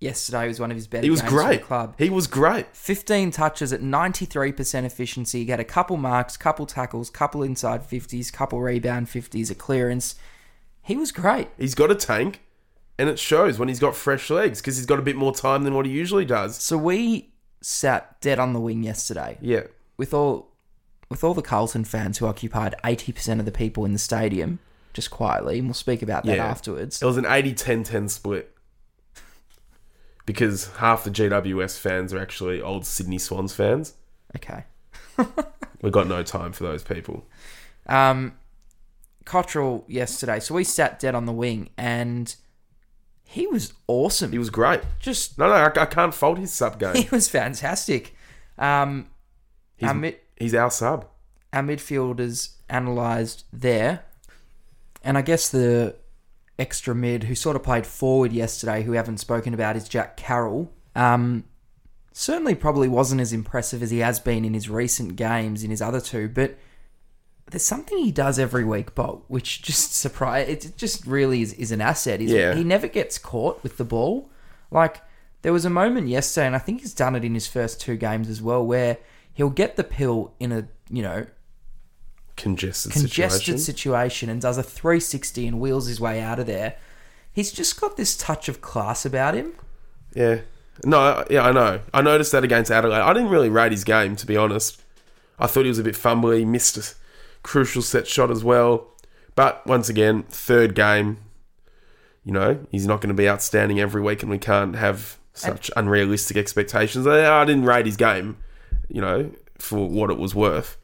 yesterday was one of his better He was games for the great. club. He was great. 15 touches at 93% efficiency. He had a couple marks, couple tackles, couple inside 50s, couple rebound 50s, a clearance. He was great. He's got a tank, and it shows when he's got fresh legs because he's got a bit more time than what he usually does. So we sat dead on the wing yesterday Yeah. with all with all the Carlton fans who occupied 80% of the people in the stadium, just quietly, and we'll speak about that Yeah. afterwards. It was an 80 10 10 split. Because half the GWS fans are actually old Sydney Swans fans. Okay. We've got no time for those people. Um, Cottrell yesterday. So we sat dead on the wing, and he was awesome. He was great. just No, no, I, I can't fault his sub game. he was fantastic. Um, He's, our, mid, he's our sub. our midfielders analysed there, and I guess the extra mid who sort of played forward yesterday, who we haven't spoken about, is Jack Carroll. Um, certainly, probably wasn't as impressive as he has been in his recent games in his other two, but there's something he does every week, Bob, which just surprise. It just really is, is an asset. Yeah. he never gets caught with the ball. Like there was a moment yesterday, and I think he's done it in his first two games as well, where he'll get the pill in a you know Congested, congested situation. situation and does a 360 and wheels his way out of there. He's just got this touch of class about him. Yeah. No, yeah, I know. I noticed that against Adelaide. I didn't really rate his game, to be honest. I thought he was a bit fumbly, missed a crucial set shot as well. But once again, third game, you know, he's not going to be outstanding every week, and we can't have such unrealistic expectations. I I didn't rate his game, you know, for what it was worth.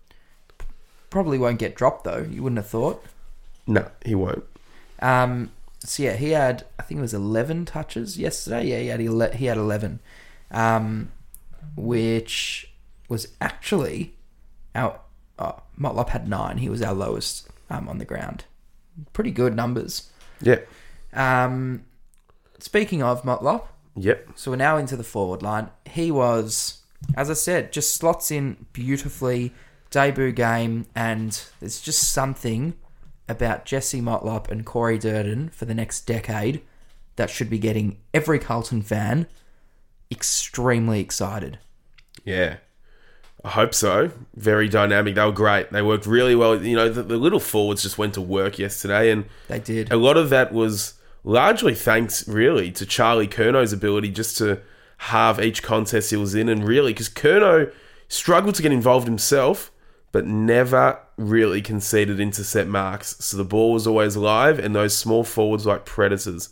Probably won't get dropped though. You wouldn't have thought. No, he won't. Um, so yeah, he had I think it was eleven touches yesterday. Yeah, he had ele- he had eleven, um, which was actually our oh, Motlop had nine. He was our lowest um, on the ground. Pretty good numbers. Yeah. Um, speaking of Motlop, Yep. so we're now into the forward line. He was, as I said, just slots in beautifully. Debut game, and there's just something about Jesse Motlop and Corey Durdin for the next decade that should be getting every Carlton fan extremely excited. Yeah. I hope so. Very dynamic. They were great. They worked really well. You know, the, the little forwards just went to work yesterday, and They did. a lot of that was largely thanks, really, to Charlie Curnow's ability just to halve each contest he was in. And really, because Curnow struggled to get involved himself, but never really conceded intercept marks. So the ball was always live, and those small forwards, like Predators,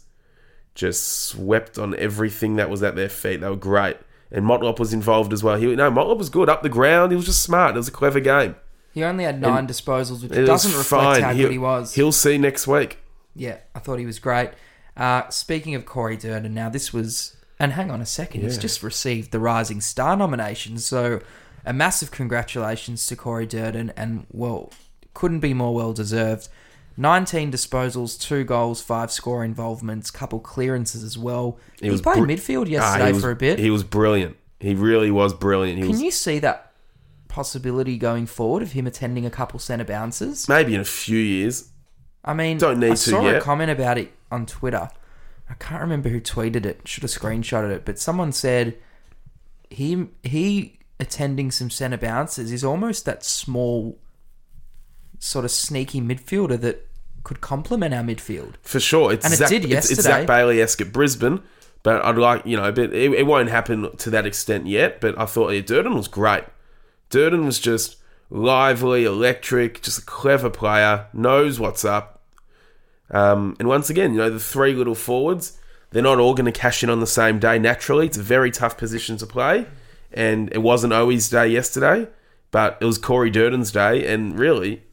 just swept on everything that was at their feet. They were great. And Motlop was involved as well. He no, Motlop was good up the ground. He was just smart. It was a clever game. He only had nine disposals, which doesn't reflect fine. how He'll- good he was. He'll see next week. Yeah, I thought he was great. Uh, speaking of Corey Durdin, now this was, and hang on a second, he's just received the Rising Star nomination. So, a massive congratulations to Corey Durdin, and well, couldn't be more well deserved. 19 disposals, two goals, five score involvements, couple clearances as well. He, was played br- midfield Ah, yesterday he was- for a bit. He was brilliant. He really was brilliant. He Can was you see that possibility going forward of him attending a couple centre bounces? maybe in a few years. I mean, Don't need I to saw a yet. comment about it on Twitter. I can't remember who tweeted it. Should have screenshotted it, but someone said he he attending some centre bounces is almost that small, sort of sneaky midfielder that could complement our midfield. For sure. It's And it Zach, did it's, it's. Zac Bailey esque at Brisbane. But I'd like, you know, but it, it won't happen to that extent yet. But I thought, yeah, Durdin was great. Durdin was just lively, electric, just a clever player, knows what's up. Um, and once again, you know, the three little forwards, they're not all going to cash in on the same day naturally. It's a very tough position to play. And it wasn't Owi's day yesterday, but it was Corey Durdin's day. And really,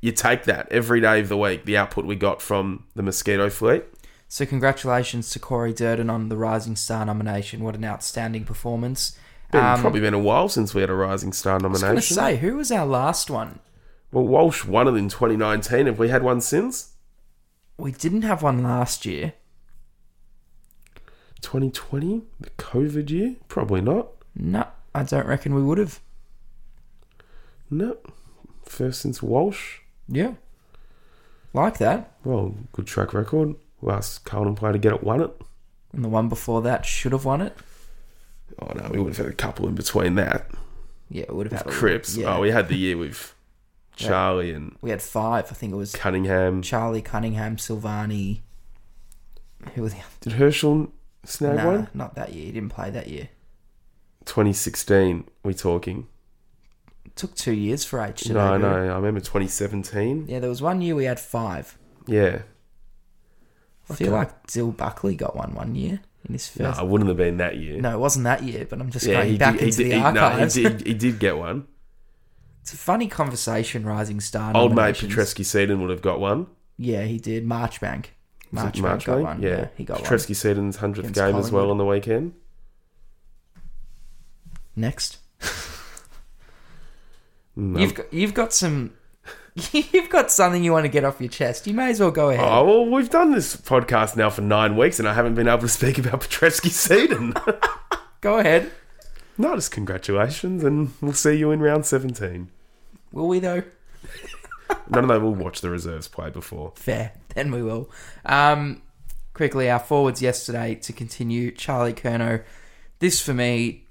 you take that every day of the week, the output we got from the Mosquito fleet. So congratulations to Corey Durdin on the Rising Star nomination. What an outstanding performance! Been, Um, probably been a while since we had a Rising Star nomination. I was going to say, who was our last one? well, Walsh won it in 2019. Have we had one since? We didn't have one last year. 2020? The COVID year? Probably not. No, I don't reckon we would have. No. First since Walsh. Yeah. Like that. Well, good track record. Last Carlton player to get it won it. And the one before that should have won it. Oh no, we would have had a couple in between that. Yeah, it would have had a- Cripps. Yeah. Oh, we had the year with Charlie and we had five. I think it was Cunningham. Charlie Cunningham, Silvagni. Who was the Did Herschel snag Nah, one? not that year. He didn't play that year. 2016. We talking? It took two years for H No, No, I. I remember 2017. Yeah, there was one year we had five. Yeah. I feel like Dill Buckley got one one year in his No, first. it wouldn't have been that year. No, it wasn't that year, but I'm just Yeah, going he back did, he into did, the he, no, he archives. did, he did get one. It's a funny conversation, Rising Star. Old mate nominations. Petrevski-Seton would have got one. Yeah, he did. Marchbank. Marchbank got one. Yeah. He got one. Petrevski-Seton's 100th Against game as well Collingwood. on the weekend. Next. Mm, You've got, you've got some. You've got something you want to get off your chest. You may as well go ahead. Oh, well, we've done this podcast now for nine weeks and I haven't been able to speak about Petrevski-Seton. Go ahead. no, just congratulations and we'll see you in round 17. Will we though? None of them will watch the reserves play before. Fair. Then we will. Um, quickly, our forwards yesterday to continue. Charlie Curnow. This for me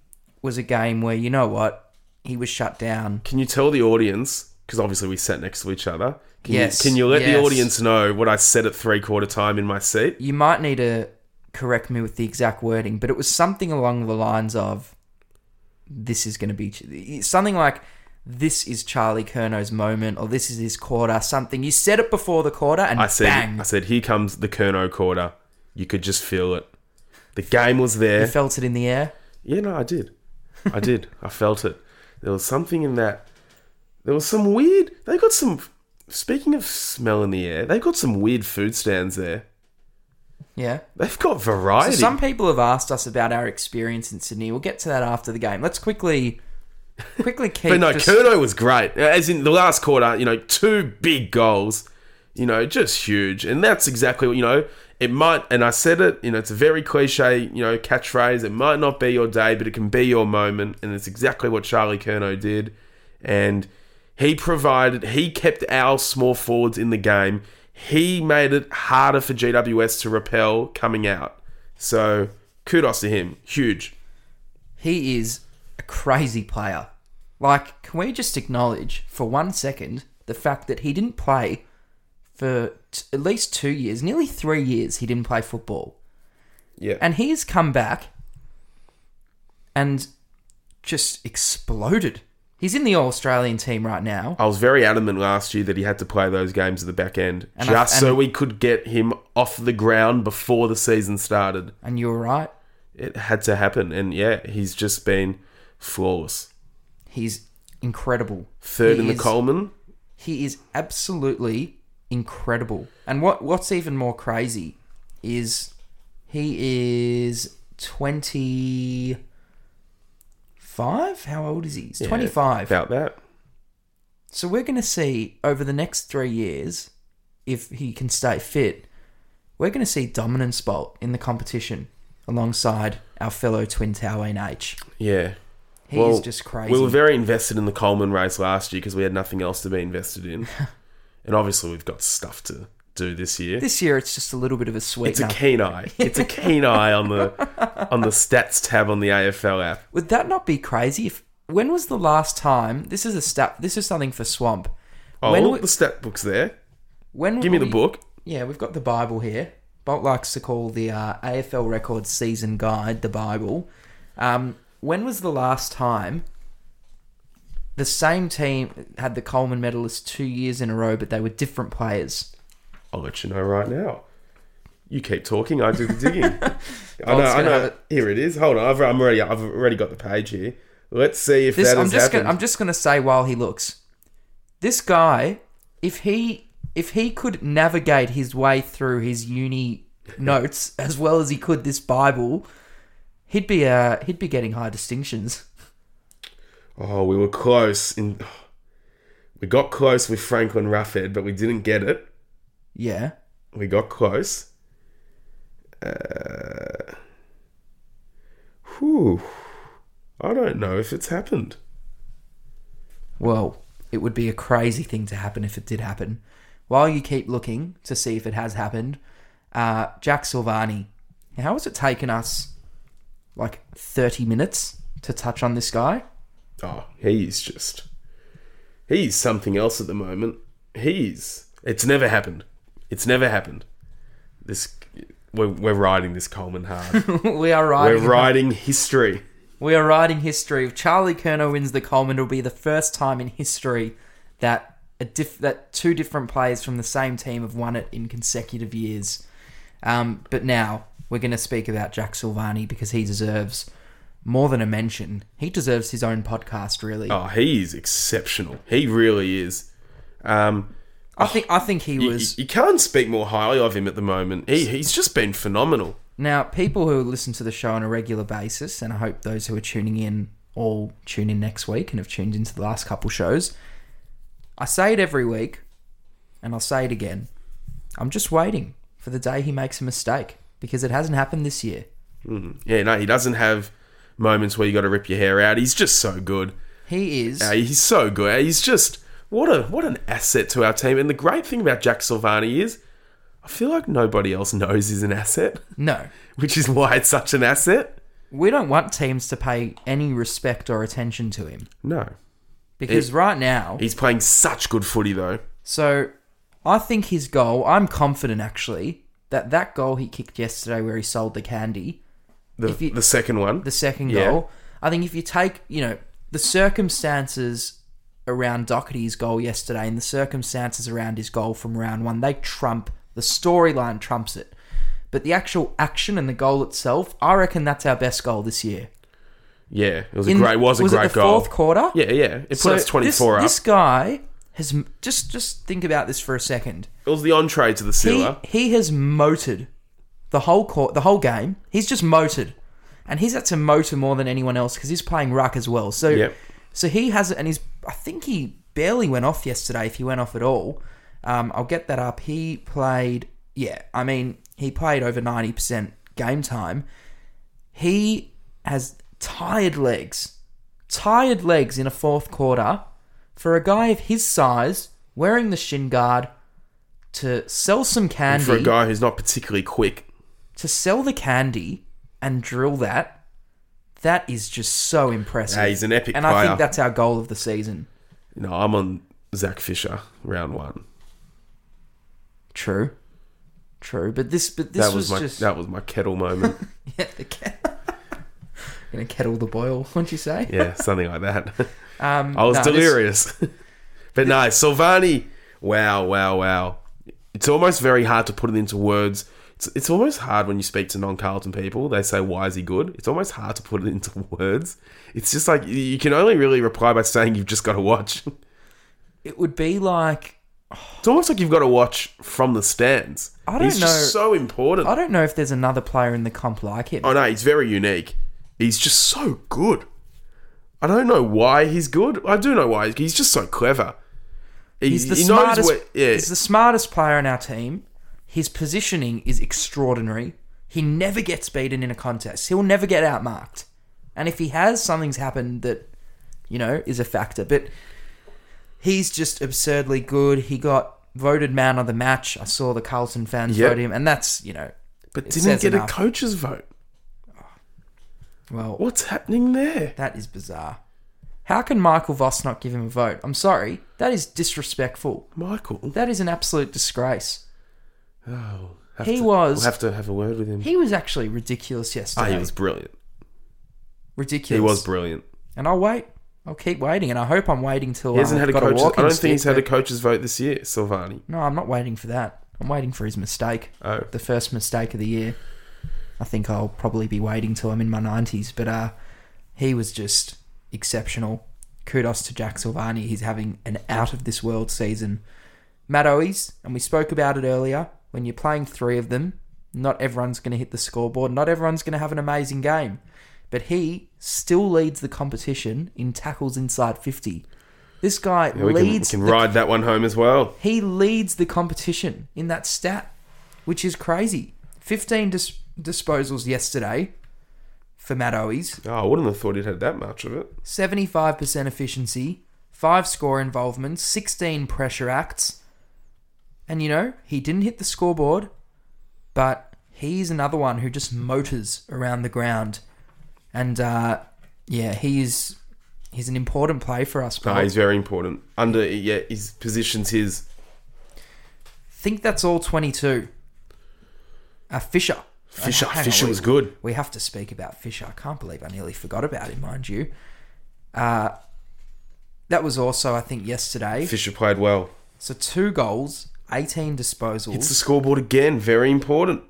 was a game where you know what he was shut down. Can you tell the audience, because obviously we sat next to each other, can, Yes, you, can you let the audience know what I said at three quarter time in my seat? You might need to correct me with the exact wording, but it was something along the lines of this is going to be something like this is Charlie Curnow's moment or this is his quarter, something. You said it before the quarter and I said, bang. I said, here comes the Curnow quarter. You could just feel it. The game was there. you felt it in the air. Yeah, no, I did. I did. I felt it. There was something in that. There was some weird. They got some. Speaking of smell in the air, they got some weird food stands there. Yeah. They've got So variety. some people have asked us about our experience in Sydney. We'll get to that after the game. Let's quickly, quickly keep. but no, just- Curnow was great. Uh, as in the last quarter, you know, two big goals, you know, just huge. And that's exactly what, you know, it might, and I said it, you know, it's a very cliche, you know, catchphrase. It might not be your day, but it can be your moment. And it's exactly what Charlie Curnow did. And he provided, he kept our small forwards in the game. He made it harder for GWS to repel coming out. So kudos to him. Huge. he is a crazy player. Like, can we just acknowledge for one second the fact that he didn't play for t- at least two years, nearly three years, he didn't play football. Yeah. And he's come back and just exploded. He's in the All Australian team right now. I was very adamant last year that he had to play those games at the back end And I- just so we could get him off the ground before the season started. And you were right. It had to happen, and yeah, he's just been flawless. He's incredible. Third He in the is- Coleman. He is absolutely incredible. And what what's even more crazy is he is 25? How old is he? He's 25. About that. So we're going to see over the next 3 years if he can stay fit. We're going to see dominance bolt in the competition alongside our fellow twin Towane H. Yeah. He is just crazy. We were very invested in the Coleman race last year because we had nothing else to be invested in. and obviously, we've got stuff to do this year. this year it's just a little bit of a sweet. it's a keen eye. It's a keen eye on the on the stats tab on the AFL app. Would that not be crazy? If when was the last time? This is a stat. This is something for Swamp. Oh, When we- the stat book's there. When Give me we- the book. Yeah, we've got the Bible here. Bolt likes to call the uh, AFL Records Season Guide the Bible. Um, when was the last time the same team had the Coleman medalists two years in a row, but they were different players? I'll let you know right now. You keep talking. I do the digging. I know. I know. it. Here it is. Hold on. I've, I'm already. I've already got the page here. Let's see if This, that I'm has just happened. gonna, I'm just gonna say while he looks, this guy, if he if he could navigate his way through his uni notes as well as he could this Bible, he'd be uh he'd be getting high distinctions. Oh, we were close. In we got close with Franklin Roughead, but we didn't get it. Yeah. We got close. Uh, whew. I don't know if it's happened. Well, it would be a crazy thing to happen if it did happen. While you keep looking to see if it has happened, uh, Jack Silvagni, how has it taken us like 30 minutes to touch on this guy? Oh, he's just. He's something else at the moment. He's. It's never happened. It's never happened. This. We're, we're riding this Coleman hard. we are riding. we're riding. riding history. We are writing history. If Charlie Curnow wins the Coleman, it'll be the first time in history that a diff- that two different players from the same team have won it in consecutive years. Um, but now we're going to speak about Jack Silvagni because he deserves more than a mention. He deserves his own podcast, really. Oh, he is exceptional. He really is. Um, I think I think he you, was. you can't speak more highly of him at the moment. He, he's just been phenomenal. Now, people who listen to the show on a regular basis, and I hope those who are tuning in all tune in next week and have tuned into the last couple shows. I say it every week, and I'll say it again. I'm just waiting for the day he makes a mistake because it hasn't happened this year. Yeah, no, he doesn't have moments where you got to rip your hair out. He's just so good. He is. Uh, he's so good. He's just what a what an asset to our team. And the great thing about Jack Silvagni is, I feel like nobody else knows he's an asset, no, which is why it's such an asset. we don't want teams to pay any respect or attention to him No, because right now, he's playing such good footy though. So I think his goal, I'm confident actually, that that goal he kicked yesterday where he sold the candy, The, If you- the second one, the second Yeah. goal, I think if you take, you know, the circumstances around Docherty's goal yesterday and the circumstances around his goal from round one, they trump, the storyline trumps it. But the actual action and the goal itself, I reckon that's our best goal this year. yeah, it was a In- great was a it great the goal. fourth quarter? Yeah, yeah, it put us twenty four this, up. This guy has just just think about this for a second. it was the entree to the He, he has motored the whole court, the whole game. He's just motored, and he's had to motor more than anyone else because he's playing ruck as well. So, Yep. so he has it, and he's. I think he barely went off yesterday, if he went off at all. Um, I'll get that up. He played. Yeah, I mean, he played over ninety percent game time. He has tired legs, tired legs in a fourth quarter for a guy of his size wearing the shin guard to sell some candy For a guy who's not particularly quick. To sell the candy and drill that, that is just so impressive. Yeah, he's an epic and I player. think that's our goal of the season. No, I'm on Zac Fisher, round one. True, true. But this, but this that was, my just that was my kettle moment. yeah, the kettle. Gonna kettle the boil, wouldn't you say? yeah, something like that. Um, I was no, this- delirious. but no, Silvagni, wow, wow, wow. It's almost very hard to put it into words. It's, it's almost hard when you speak to non Carlton people. They say, Why is he good? It's almost hard to put it into words. It's just like you can only really reply by saying you've just got to watch. it would be like It's almost like you've got to watch from the stands. I don't he's know- so important. I don't know if there's another player in the comp like him. Oh no, he's very unique. He's just so good. I don't know why he's good. I do know why. He's just so clever. He, He's the he smartest. where- yeah, He's the smartest player in our team. His positioning is extraordinary. He never gets beaten in a contest. He'll never get outmarked. And if he has, something's happened that, you know, is a factor. But he's just absurdly good. He got voted man of the match. I saw the Carlton fans Yep. vote him, and that's you know, but didn't get enough. a coach's vote. well, What's happening there? that is bizarre. How can Michael Voss not give him a vote? I'm sorry, that is disrespectful. Michael. That is an absolute disgrace. Oh, He to- was- We'll have to have a word with him. He was actually ridiculous Ah, yesterday. he was brilliant. ridiculous. He was brilliant. and I'll wait. I'll keep waiting, and I hope I'm waiting till He hasn't uh, had a coach. I don't think he's had a coach's vote this year, Silvagni. No, I'm not waiting for that. I'm waiting for his mistake. Oh. The first mistake of the year. I think I'll probably be waiting till I'm in my 90s, but uh, he was just exceptional. Kudos to Jack Silvagni. He's having an out of this world season. Matt Owies, and we spoke about it earlier, when you're playing three of them, not everyone's going to hit the scoreboard. Not everyone's going to have an amazing game. But he still leads the competition in tackles inside 50. This guy Yeah, we can, we can the ride that one home as well. he leads the competition in that stat, which is crazy. 15 dis- disposals yesterday for Matt Owies, Oh, I wouldn't have thought he'd had that much of it. 75% efficiency, 5 score involvements, 16 pressure acts. And you know, he didn't hit the scoreboard, but he's another one who just motors around the ground. And uh, yeah, he's he's an important play for us. No, he's very important. Under yeah, his position's his. think that's all 22. Uh, Fisher. Fisher, Uh, hang on, Fisher we- was good. We have to speak about Fisher. I can't believe I nearly forgot about him, mind you. Uh, that was also, I think, yesterday. Fisher played well. So two goals, 18 disposals. Hits the scoreboard again. Very important.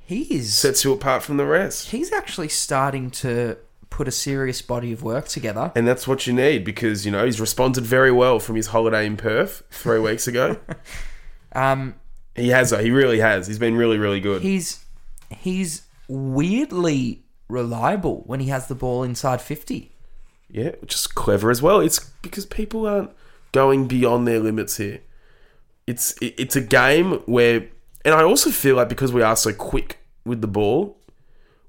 he is. Sets you apart from the rest. He's actually starting to put a serious body of work together. And that's what you need because, you know, he's responded very well from his holiday in Perth three weeks ago. Um, he has, though. He really has. He's been really, really good. he's he's weirdly reliable when he has the ball inside 50. Yeah, which is clever as well. It's because people aren't going beyond their limits here. It's it, it's a game where, and I also feel like because we are so quick with the ball,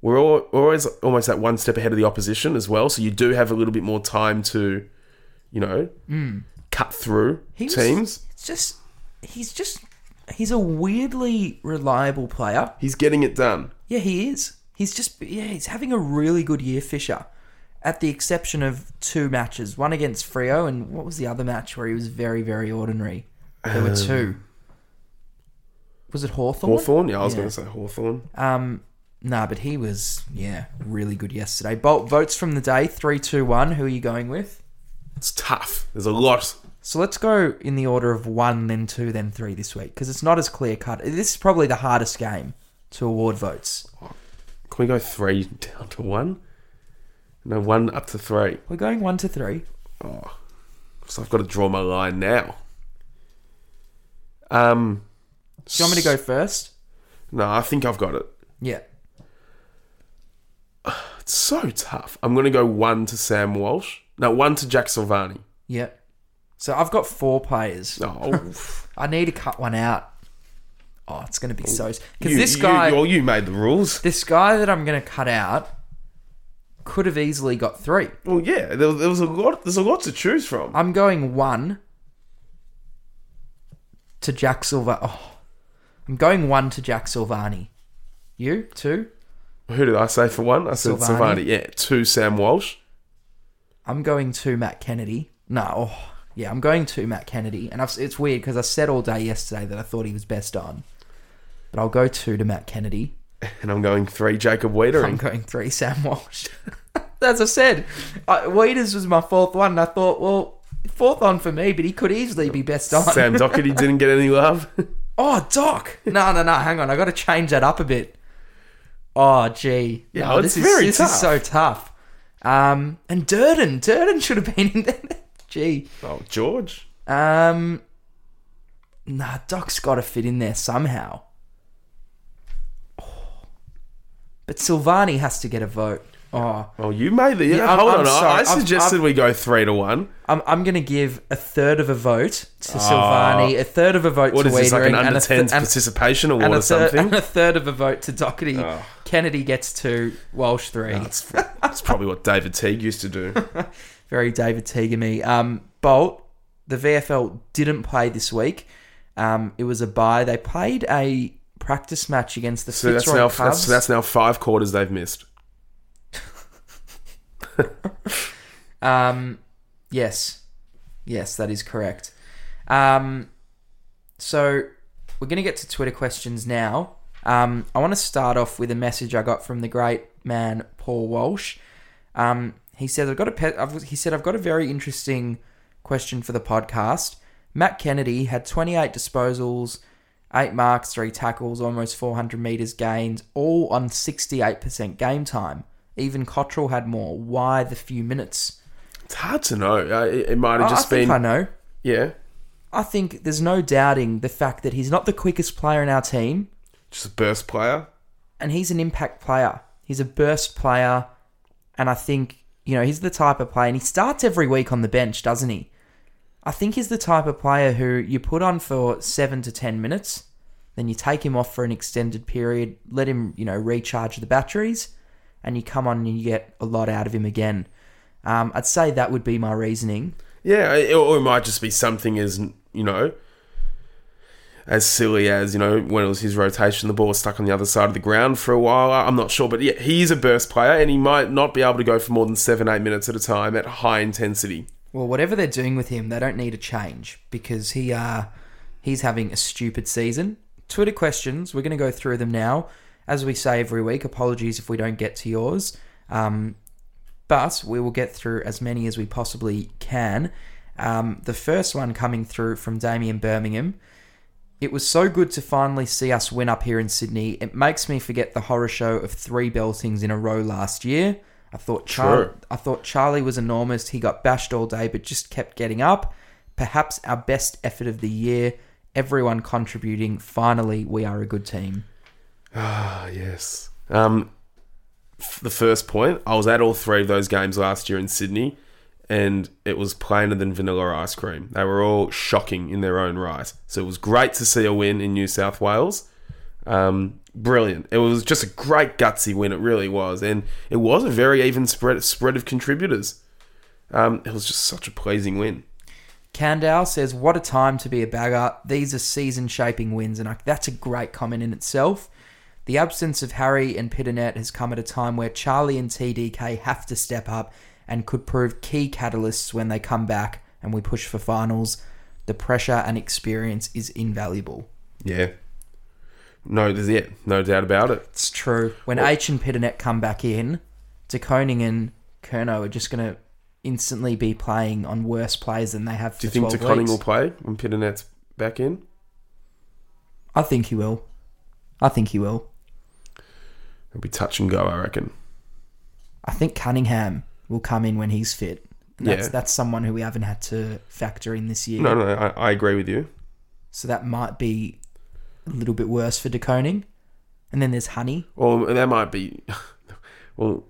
we're, all, always almost that one step ahead of the opposition as well. So you do have a little bit more time to, you know, hmm. cut through He teams. It's just he's just he's a weirdly reliable player. He's getting it done. Yeah, he is. He's just yeah, he's having a really good year, Fisher. At the exception of two matches, one against Freo, and what was the other match where he was very, very ordinary? There were two. Was it Hawthorn? Hawthorn, yeah, I was Yeah. going to say Hawthorn. Um, nah, but he was yeah really good yesterday. Bolt votes from the day three, two, one. Who are you going with? It's tough. There's a lot. So let's go in the order of one, then two, then three this week because it's not as clear cut. This is probably the hardest game to award votes. Can we go three down to one? No, one up to three. We're going one to three. So I've got to draw my line now. Um, Do you want me to go first? No, I think I've got it. Yeah. It's so tough. I'm going to go one to Sam Walsh. No, one to Jack Silvagni. Yeah. So I've got four players. Oh, I need to cut one out. Oh, it's going to be so. Because you, this you- guy, well, you made the rules. this guy that I'm going to cut out, could have easily got three. Well, yeah, there, there was a lot. There's a lot to choose from. I'm going one to Jack Silva. Oh, I'm going one to Jack Silvagni. You two? Who did I say for one? I said Silvagni. Silvagni. Yeah, two Sam Walsh. I'm going to Matt Kennedy. No, oh, yeah, I'm going to Matt Kennedy, and I've, it's weird because I said all day yesterday that I thought he was best on, but I'll go two to Matt Kennedy. And I'm going three Jacob Weeder. I'm going three Sam Walsh. As I said, I, Weeders was my fourth one, and I thought, well, fourth on for me, but he could easily be best on. Sam Docherty didn't get any love. Oh, Doc. No, no, no. Hang on. I got to change that up a bit. Oh, gee. Yeah, no, it's this very is, this tough. is so tough. Um, and Durdin. Durdin should have been in there. Gee. oh, George. Um, nah, Doc's got to fit in there somehow. Oh. But Silvagni has to get a vote. Oh, Oh, you made the. Yeah, I'm- hold I'm on. I- sorry. I I've- suggested I've- we go three to one. I'm, I'm going to give a third of a vote to Silvagni, a third of a vote Ah. What to is this, like an Weitering, under and, a 10s th- and, participation award and, or a third, something? and a third of a vote to Docherty. Oh. Kennedy gets two, Walsh three. That's, that's probably what David Teague used to do. Very David Teague me. Um, Bolt, the VFL didn't play this week. Um, it was a bye. They played a practice match against the So that's Fitzroy now Cubs. that's, that's now five quarters they've missed. Um, yes, yes, that is correct. Um, so we're going to get to Twitter questions now. Um, I want to start off with a message I got from the great man Paul Walsh. Um, he said, "I've got a pe- I've, he said I've got a very interesting question for the podcast. Matt Kennedy had 28 disposals, eight marks, three tackles, almost 400 meters gained, all on 68% game time. Even Cottrell had more. Why the few minutes? It's hard to know. Uh, It, it might I, have I just think been. I know. Yeah, I think there's no doubting the fact that he's not the quickest player in our team, just a burst player. and he's an impact player. He's a burst player, and I think you know he's the type of player, and he starts every week on the bench, doesn't he? I think he's the type of player who you put on for seven to ten minutes, then you take him off for an extended period, let him you know recharge the batteries, and you come on and you get a lot out of him again. Um, I'd say that would be my reasoning. Yeah, it- or it might just be something as you know, as silly as you know when it was his rotation, the ball was stuck on the other side of the ground for a while. I'm not sure, but yeah, he is a burst player, and he might not be able to go for more than seven, eight minutes at a time at high intensity. Well, whatever they're doing with him, they don't need a change because he uh he's having a stupid season. Twitter questions, we're going to go through them now. As we say every week, apologies if we don't get to yours. Um, but we will get through as many as we possibly can. Um, the first one coming through from Damien Birmingham. It was so good to finally see us win up here in Sydney. It makes me forget the horror show of three beltings in a row last year. I thought Char- True. I thought Charlie was enormous. He got bashed all day, but just kept getting up. Perhaps our best effort of the year. Everyone contributing. Finally, we are a good team. Ah, yes. Um, f- the first point, I was at all three of those games last year in Sydney, and it was plainer than vanilla ice cream. They were all shocking in their own right. So it was great to see a win in New South Wales. Um, brilliant. It was just a great gutsy win. It really was, and it was a very even spread spread of contributors. Um, it was just such a pleasing win. Kandau says, "What a time to be a bagger. These are season-shaping wins, and I, that's a great comment in itself. The absence of Harry and Pittonet has come at a time where Charlie and TDK have to step up and could prove key catalysts when they come back and we push for finals. The pressure and experience is invaluable. Yeah. No, there's yeah, no doubt about it. It's true. When H and Pittonet come back in, De Koning and Curnow are just going to instantly be playing on worse players than they have for Do you think 12 De Koning will play when Pittonet's back in? I think he will. I think he will. It'll be touch and go, I reckon. I think Cunningham will come in when he's fit. And That's Yeah. that's someone who we haven't had to factor in this year. No, no, I, I agree with you. So that might be a little bit worse for De Koning. And then there's Honey. Or that might be. Well,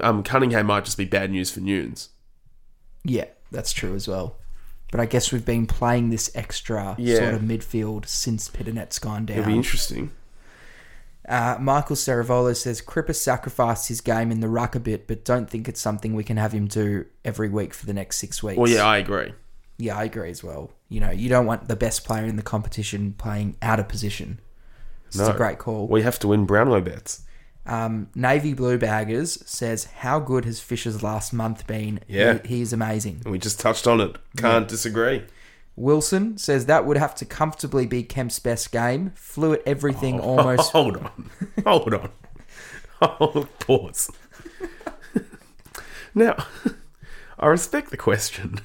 um, Cunningham might just be bad news for Newnes. Yeah, that's true as well. But I guess we've been playing this extra Yeah. sort of midfield since Pittonet's gone down. It'll be interesting. Uh, Michael Ceravolo says Cripper sacrificed his game in the ruck a bit, but don't think it's something we can have him do every week for the next six weeks. Well, yeah, I agree. yeah, I agree as well. You know, you don't want the best player in the competition playing out of position. It's No. a great call. We have to win Brownlow bets. Um, Navy Blue Baggers says, "How good has Fisher's last month been? Yeah. he, he is amazing." And we just touched on it. Can't disagree. Wilson says that would have to comfortably be Kemp's best game. Flew at everything oh, almost. Hold on. Hold on. Oh, hold, pause. now, I respect the question.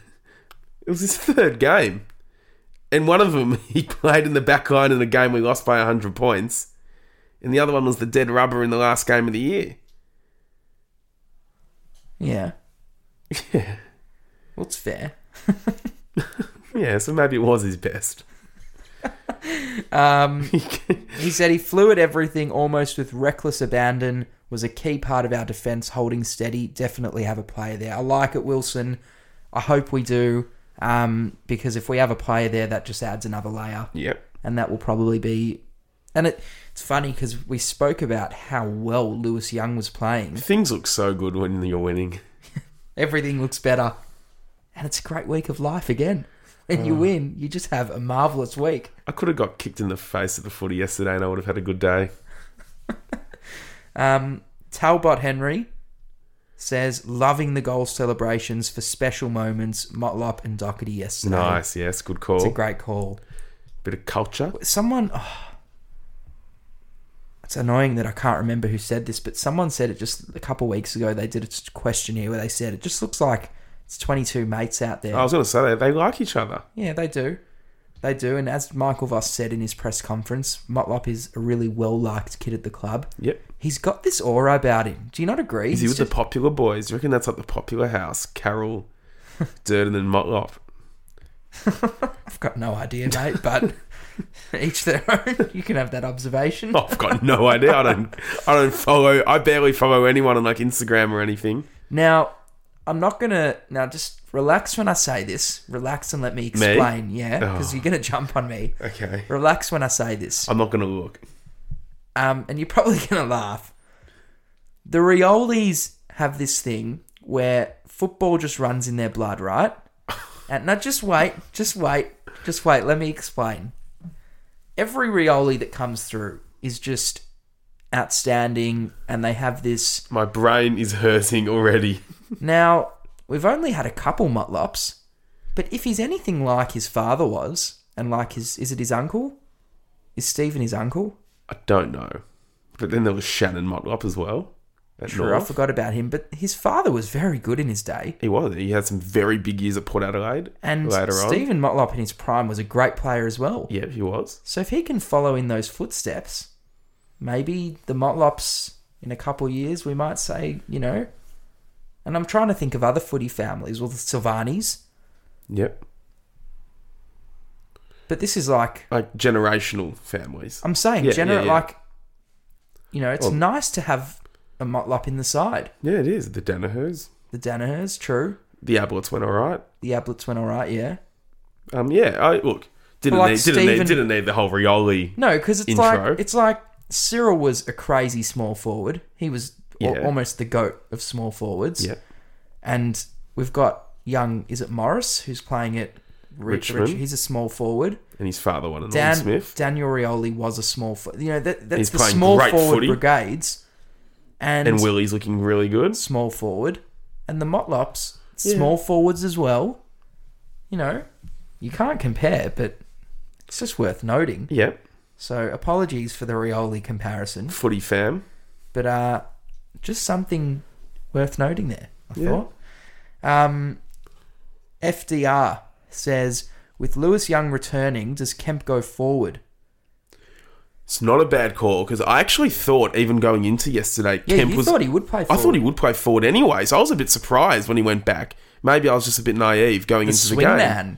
It was his third game. And one of them, he played in the back line in a game we lost by 100 points. And the other one was the dead rubber in the last game of the year. Yeah, Yeah. well, it's fair. Yeah, so maybe it was his best. Um, he said he flew at everything almost with reckless abandon. Was a key part of our defense, holding steady. Definitely have a player there. I like it, Wilson. I hope we do, um, because if we have a player there, that just adds another layer. Yep. and that will probably be. And it, it's funny because we spoke about how well Lewis Young was playing. Things look so good when you're winning. Everything looks better, and it's a great week of life again. When you win, you just have a marvelous week. I could have got kicked in the face at the footy yesterday and I would have had a good day. Um, Talbot Henry says loving the goal celebrations for special moments. Motlop and Docherty yesterday. Nice, yes, good call. It's a great call. Bit of culture. someone oh, it's annoying that I can't remember who said this, but someone said it just a couple weeks ago. They did a questionnaire where they said it just looks like it's 22 mates out there. I was going to say they, they like each other. Yeah, they do. They do. And as Michael Voss said in his press conference, Motlop is a really well liked kid at the club. Yep. He's got this aura about him. Do you not agree? Is he He's with just- the popular boys? Do you reckon that's like the popular house? Carroll, Durdin, and Motlop. I've got no idea, mate, but each their own. You can have that observation. I've got no idea. I don't. I don't follow. I barely follow anyone on like Instagram or anything. Now, I'm not gonna now just relax when I say this. Relax and let me explain. Yeah, because Oh. you're gonna jump on me. Okay. Relax when I say this. I'm not going to look. Um, and you're probably gonna laugh. The Riolis have this thing where football just runs in their blood, right? And now just wait, just wait, just wait. Let me explain. Every Rioli that comes through is just outstanding, and they have this My brain is hurting already. Now, we've only had a couple Motlops, but if he's anything like his father was, and like his, is it his uncle? Is Stephen his uncle? I don't know. But then there was Shannon Motlop as well. True, I forgot about him, but his father was very good in his day. He was. He had some very big years at Port Adelaide. And later on. Stephen Motlop in his prime was a great player as well. Yeah, he was. So if he can follow in those footsteps, maybe the Motlops in a couple of years, we might say, you know. And I'm trying to think of other footy families, well, the Silvagnis. Yep. But this is like Like generational families. I'm saying, Yeah, general yeah, yeah. like, you know, it's Well- nice to have a Motlop in the side. Yeah, it is. The Danahers. The Danahers, true. The Abletts went all right. The Abletts went all right, yeah. Um, yeah, I look didn't like need didn't need didn't need the whole Rioli. No, because it's Intro. like it's like Cyril was a crazy small forward. He was Yeah. almost the goat of small forwards. Yeah, And we've got young, is it Maurice who's playing at Ri- Richmond. Rich- He's a small forward. and his father won an Dan Smith. Daniel Rioli was a small. fo- You know that that's He's the playing small forward footy. brigades. And, and Willie's looking really good. small forward, and the Motlops small forwards as well. You know, you can't compare, but it's just worth noting. Yep, So apologies for the Rioli comparison, footy fam. but uh, just something worth noting there. I Yeah. thought. Um, FDR says with Lewis Young returning, does Kemp go forward? It's not a bad call because I actually thought even going into yesterday, Yeah, Kemp you was. thought he would play. I thought he would play forward anyway, so I was a bit surprised when he went back. Maybe I was just a bit naive going the into the swing game. man.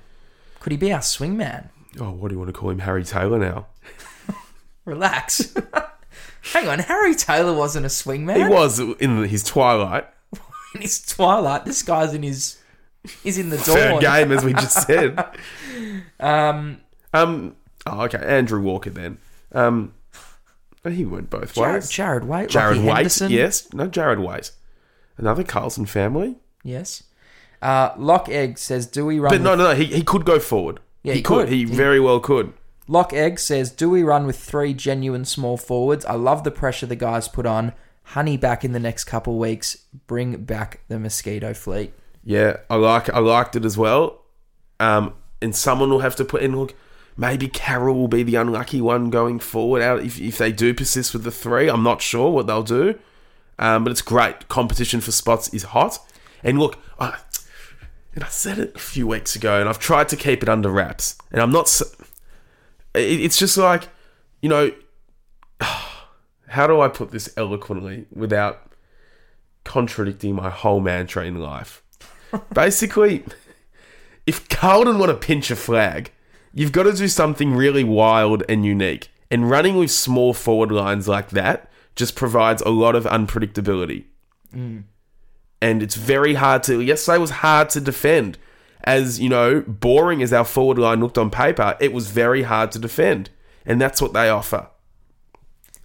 Could he be our swing man? Oh, what do you want to call him, Harry Taylor now? Relax. Hang on, Harry Taylor wasn't a swingman. He was in his twilight. in his twilight. This guy's in his. He's in the dawn. Third game, as we just said. Um, Um. Oh, okay. Andrew Walker then. Um. He went both Jared, ways. Jarrad Waite, Jarrad Waite. Henderson. Yes. No, Jarrad Waite. Another Carlson family. Yes. Uh, Lock Egg says, "Do we run?" But no, no, no. He, he could go forward. Yeah, he, he could. could. He He- very well could. Lock Egg says, "Do we run with three genuine small forwards? I love the pressure the guys put on. Honey back in the next couple weeks. Bring back the mosquito fleet." Yeah, I like. I liked it as well. Um, and someone will have to put in. Look, maybe Carroll will be the unlucky one going forward. Out if if they do persist with the three, I'm not sure what they'll do. Um, but it's great. Competition for spots is hot. And look, I, and I said it a few weeks ago, and I've tried to keep it under wraps. And I'm not. s- it- It's just like, you know, how do I put this eloquently without contradicting my whole mantra in life? Basically, if Carlton want to pinch a flag, you've got to do something really wild and unique. And running with small forward lines like that just provides a lot of unpredictability. Mm. And it's very hard to, Yes, yesterday was hard to defend. As, you know, boring as our forward line looked on paper, it was very hard to defend. And that's what they offer.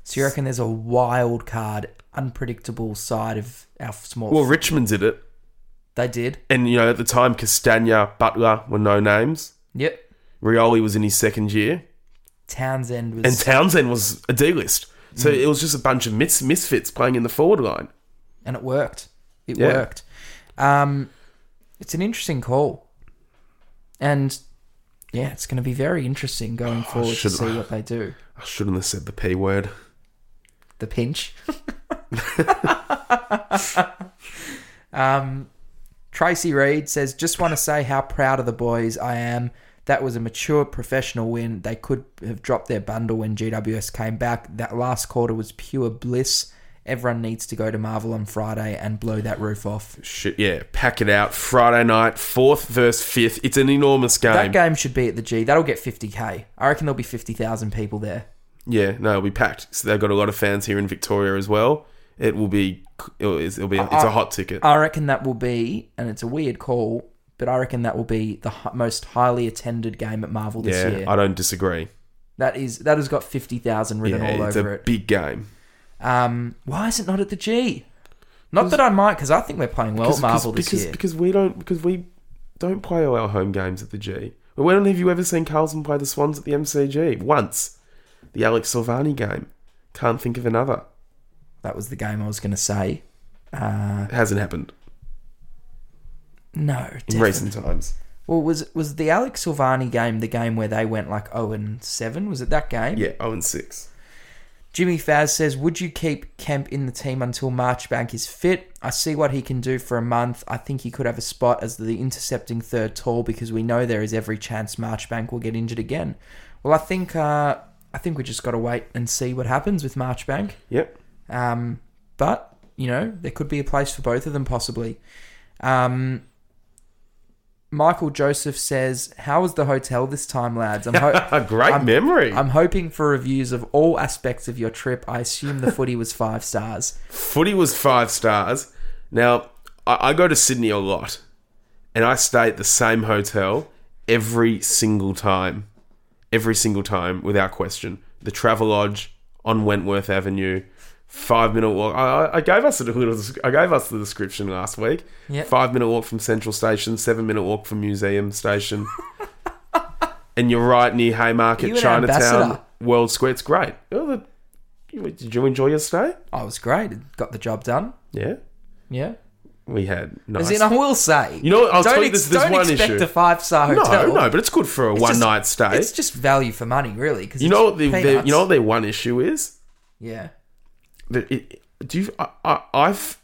So you reckon there's a wild card, unpredictable side of our small? Well, Richmond did it. they did. And, you know, at the time, Castagna, Butler were no names. Yep. Rioli was in his second year. Townsend was. And Townsend was a D list. So it was just a bunch of mis- misfits playing in the forward line. and it worked. It Yeah. worked. Um, it's an interesting call, and yeah, it's going to be very interesting going forward to see what they do. I shouldn't have said the P word. The pinch. um, Tracy Reed says, "Just want to say how proud of the boys I am." That was a mature professional win. They could have dropped their bundle when GWS came back. That last quarter was pure bliss. Everyone needs to go to Marvel on Friday and blow that roof off. Shit, yeah. Pack it out. Friday night, fourth versus fifth. It's an enormous game. That game should be at the G. That'll get 50k. I reckon there'll be 50,000 people there. Yeah, no, it'll be packed. So they've got a lot of fans here in Victoria as well. It will be. It'll, it'll be. It's a hot ticket. I reckon that will be, and it's a weird call, but I reckon that will be the most highly attended game at Marvel this yeah, year. I don't disagree. that is that has got 50,000 written Yeah, all it's over a it. big game. Um, why is it not at the G? Not that I might, because I think we're playing well at Marvel this because, year. because we don't because we don't play all our home games at the G. But When have you ever seen Carlton play the Swans at the MCG? Once. The Alex Silvagni game. Can't think of another. that was the game I was going to say. Uh, It hasn't happened no, in recent times. Well, was was the Alex Silvagni game the game where they went like 0 and 7? Was it that game? Yeah, 0 and 6. Jimmy Faz says, Would you keep Kemp in the team until Marchbank is fit? I see what he can do for a month. I think he could have a spot as the intercepting third tall because we know there is every chance Marchbank will get injured again. Well, I think uh, I think we just got to wait and see what happens with Marchbank. Yep. Um, but you know, there could be a place for both of them possibly. Um, Michael Joseph says, "How was the hotel this time, lads? I'm ho- A great I'm- memory. I'm hoping for reviews of all aspects of your trip. I assume the footy was five stars. Footy was five stars. Now, I, I go to Sydney a lot, and I stay at the same hotel every single time. Every single time, without question. The Travelodge on Wentworth Avenue, five minute walk. I, I- I gave us a little. I gave us the description last week. Yep. Five minute walk from Central Station, seven minute walk from Museum Station, and you're right near Haymarket, Chinatown, ambassador. World Square. It's great. Oh, the- did you enjoy your stay? Oh, it was great. Got the job done. Yeah. Yeah. We had nice. As in, I will say. You know what, I'll tell you this- there's don't one expect issue. a five star hotel. no, no, but it's good for a It's one just- night stay. It's just value for money, really. Cause you know what the, the you know what their one issue is? Yeah. That it, do you? I, I, I've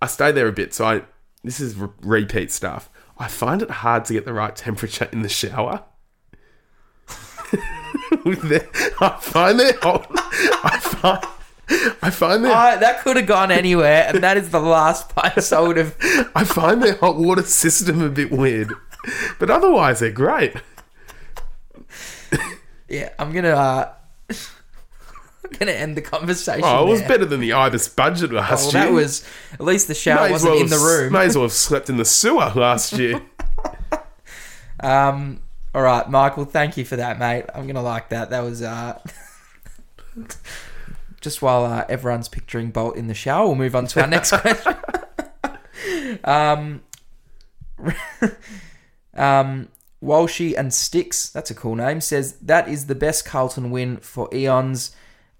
I stay there a bit, so I this is re- repeat stuff. I find it hard to get the right temperature in the shower. I find their hot. I find I find their I, that could have gone anywhere, and that is the last place I would have. I find their hot water system a bit weird, but otherwise they're great. Yeah, I'm gonna. Uh, going to end the conversation. Oh, it was better than the Ibis budget last Well, year. that was at least the shower May wasn't well in the room. May as well have slept in the sewer last year. Um, all right, Michael, thank you for that, mate. I'm gonna like that. That was uh, just while uh, everyone's picturing Bolt in the shower. We'll move on to our next question. um, um, Walshy and Sticks, that's a cool name, says that is the best Carlton win for eons.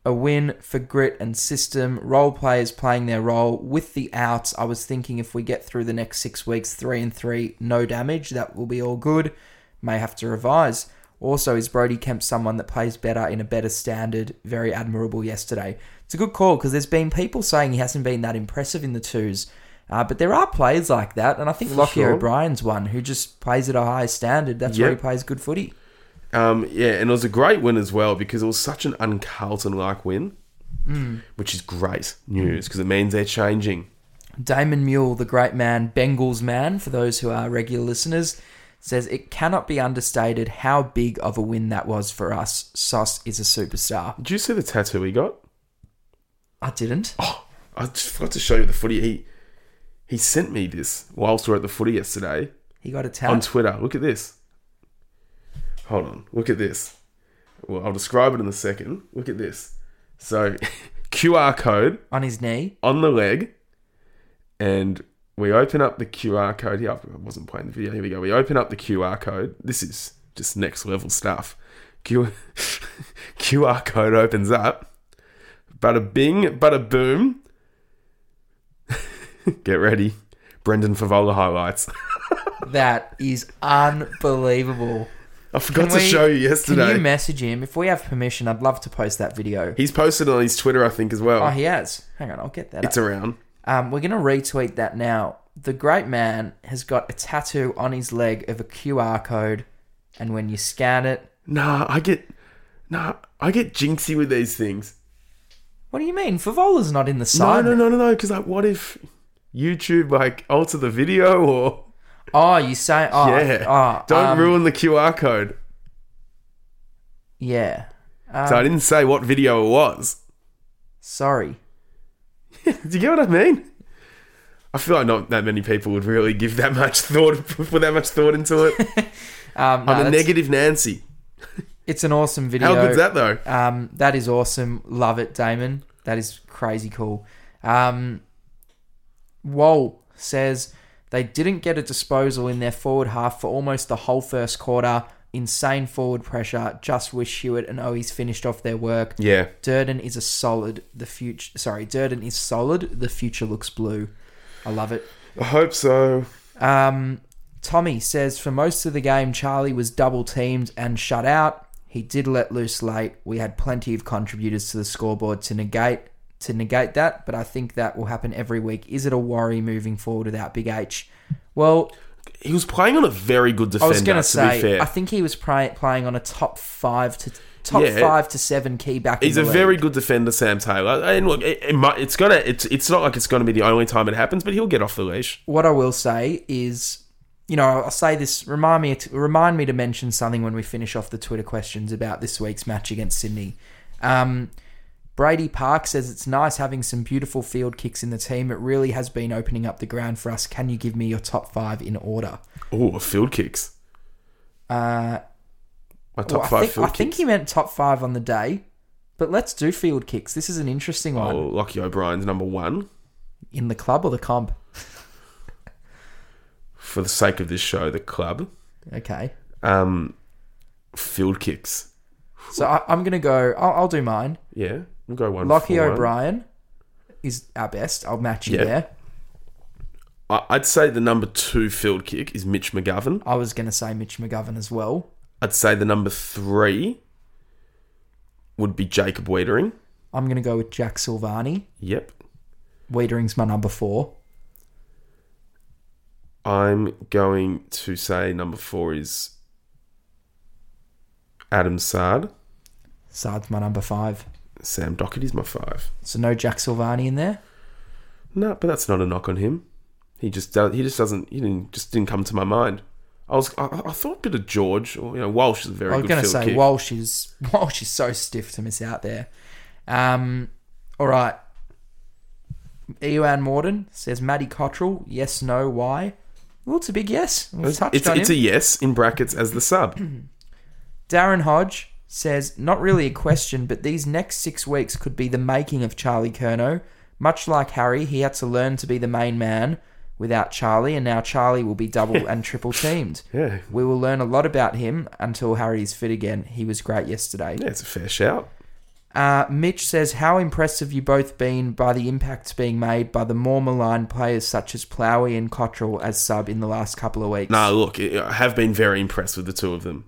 A win for grit and system. Role players playing their role with the outs. I was thinking if we get through the next six weeks, three and three, no damage, that will be all good. May have to revise. Also, is Brody Kemp someone that plays better in a better standard? Very admirable yesterday. It's a good call because there's been people saying he hasn't been that impressive in the twos. Uh, but there are players like that, and I think Lochie sure. O'Brien's one who just plays at a high standard. That's where he plays good footy. Um, yeah, and it was a great win as well because it was such an un-Carlton like win, Mm. which is great news because it means they're changing. Damon Mule, the great man, Bengals man, for those who are regular listeners, says it cannot be understated how big of a win that was for us. Sauce is a superstar. Did you see the tattoo he got? I didn't. Oh, I just forgot to show you the footy. He he sent me this whilst we were at the footy yesterday He got a tattoo on. Twitter. Look at this. Hold on. Look at this. Well, I'll describe it in a second. Look at this. So, QR code on his knee. on the leg, and we open up the QR code. Here, I wasn't playing the video. Here we go. We open up the QR code. This is just next level stuff. Q- QR code opens up. Bada bing, bada boom. Get ready. Brendan Fevola highlights. That is unbelievable. I forgot to we- show you yesterday. Can you message him? If we have permission, I'd love to post that video. He's posted on his Twitter, I think, as well. Oh, he has. Hang on, I'll get that. it's up. around. Um, we're going to retweet that now. The great man has got a tattoo on his leg of a QR code, and when you scan it, Nah, I get. Nah, I get jinxy with these things. what do you mean? Fevola's not in the side. No, no, no, no, no. Because like, what if YouTube like alter the video or Oh, you say? Oh, yeah? Oh, Don't um, ruin the QR code. Yeah. Um, So I didn't say what video it was. Sorry. Do you get what I mean? I feel like not that many people would really give that much thought, put that much thought into it. Um, no, I'm a negative Nancy. It's an awesome video. How good's that though? Um, that is awesome. Love it, Damon. That is crazy cool. Um, Wall says they didn't get a disposal in their forward half for almost the whole first quarter. Insane forward pressure. Just wish Hewitt and Owies finished off their work. Yeah. Durdin is a solid. The future. Sorry, Durdin is solid. The future looks blue. I love it. I hope so. Um, Tommy says for most of the game, Charlie was double teamed and shut out. He did let loose late. We had plenty of contributors to the scoreboard to negate to negate that, but I think that will happen every week. Is it a worry moving forward without Big H? Well, He was playing on a very good defender. I was going to say, I think he was pri- playing on a top five to top Yeah. five to seven key back. He's a the very good defender, Sam Taylor. And look, it, it might, it's gonna, it's, it's not like it's gonna be the only time it happens, but he'll get off the leash. what I will say is, you know, I'll say this. Remind me, to, remind me to mention something when we finish off the Twitter questions about this week's match against Sydney. Um, Brady Park says it's nice having some beautiful field kicks in the team. It really has been opening up the ground for us. Can you give me your top five in order? Oh, field kicks. Uh, My top well, I five think, field I think he meant top five on the day, but let's do field kicks. This is an interesting one Oh, Lochie O'Brien's number one. in the club or the comp. For the sake of this show, the club. Okay, Um, field kicks. so I, I'm gonna go. I'll, I'll do mine. Yeah, we'll go one. Lochie for one. O'Brien is our best. I'll match you Yeah. there. I- I'd say the number two field kick is Mitch McGovern. I was going to say Mitch McGovern as well. I'd say the number three would be Jacob Weitering. I'm going to go with Jack Silvagni. Yep. Weitering's my number four. I'm going to say number four is Adam Saad. Saad's my number five. Sam Docherty's my five. So no Jack Silvagni in there. No, but that's not a knock on him. He just does, he just doesn't he didn't just didn't come to my mind. I was I, I thought a bit of George or you know Walsh is a very I was going to say kick. Walsh is Walsh is so stiff to miss out there. Um, all right. Ewan Morden says Matty Cottrell. Yes, no, why? Well, it's a big yes. We've touched It's, on it's him. a yes in brackets as the sub. Darren Hodge says, not really a question, but these next six weeks could be the making of Charlie Curnow. Much like Harry, he had to learn to be the main man without Charlie, and now Charlie will be double and triple teamed. Yeah. We will learn a lot about him until Harry is fit again. He was great yesterday. Yeah, it's a fair shout. Uh, Mitch says, How impressed have you both been by the impacts being made by the more maligned players such as Plowie and Cottrell as sub in the last couple of weeks? No, look, I have been very impressed with the two of them.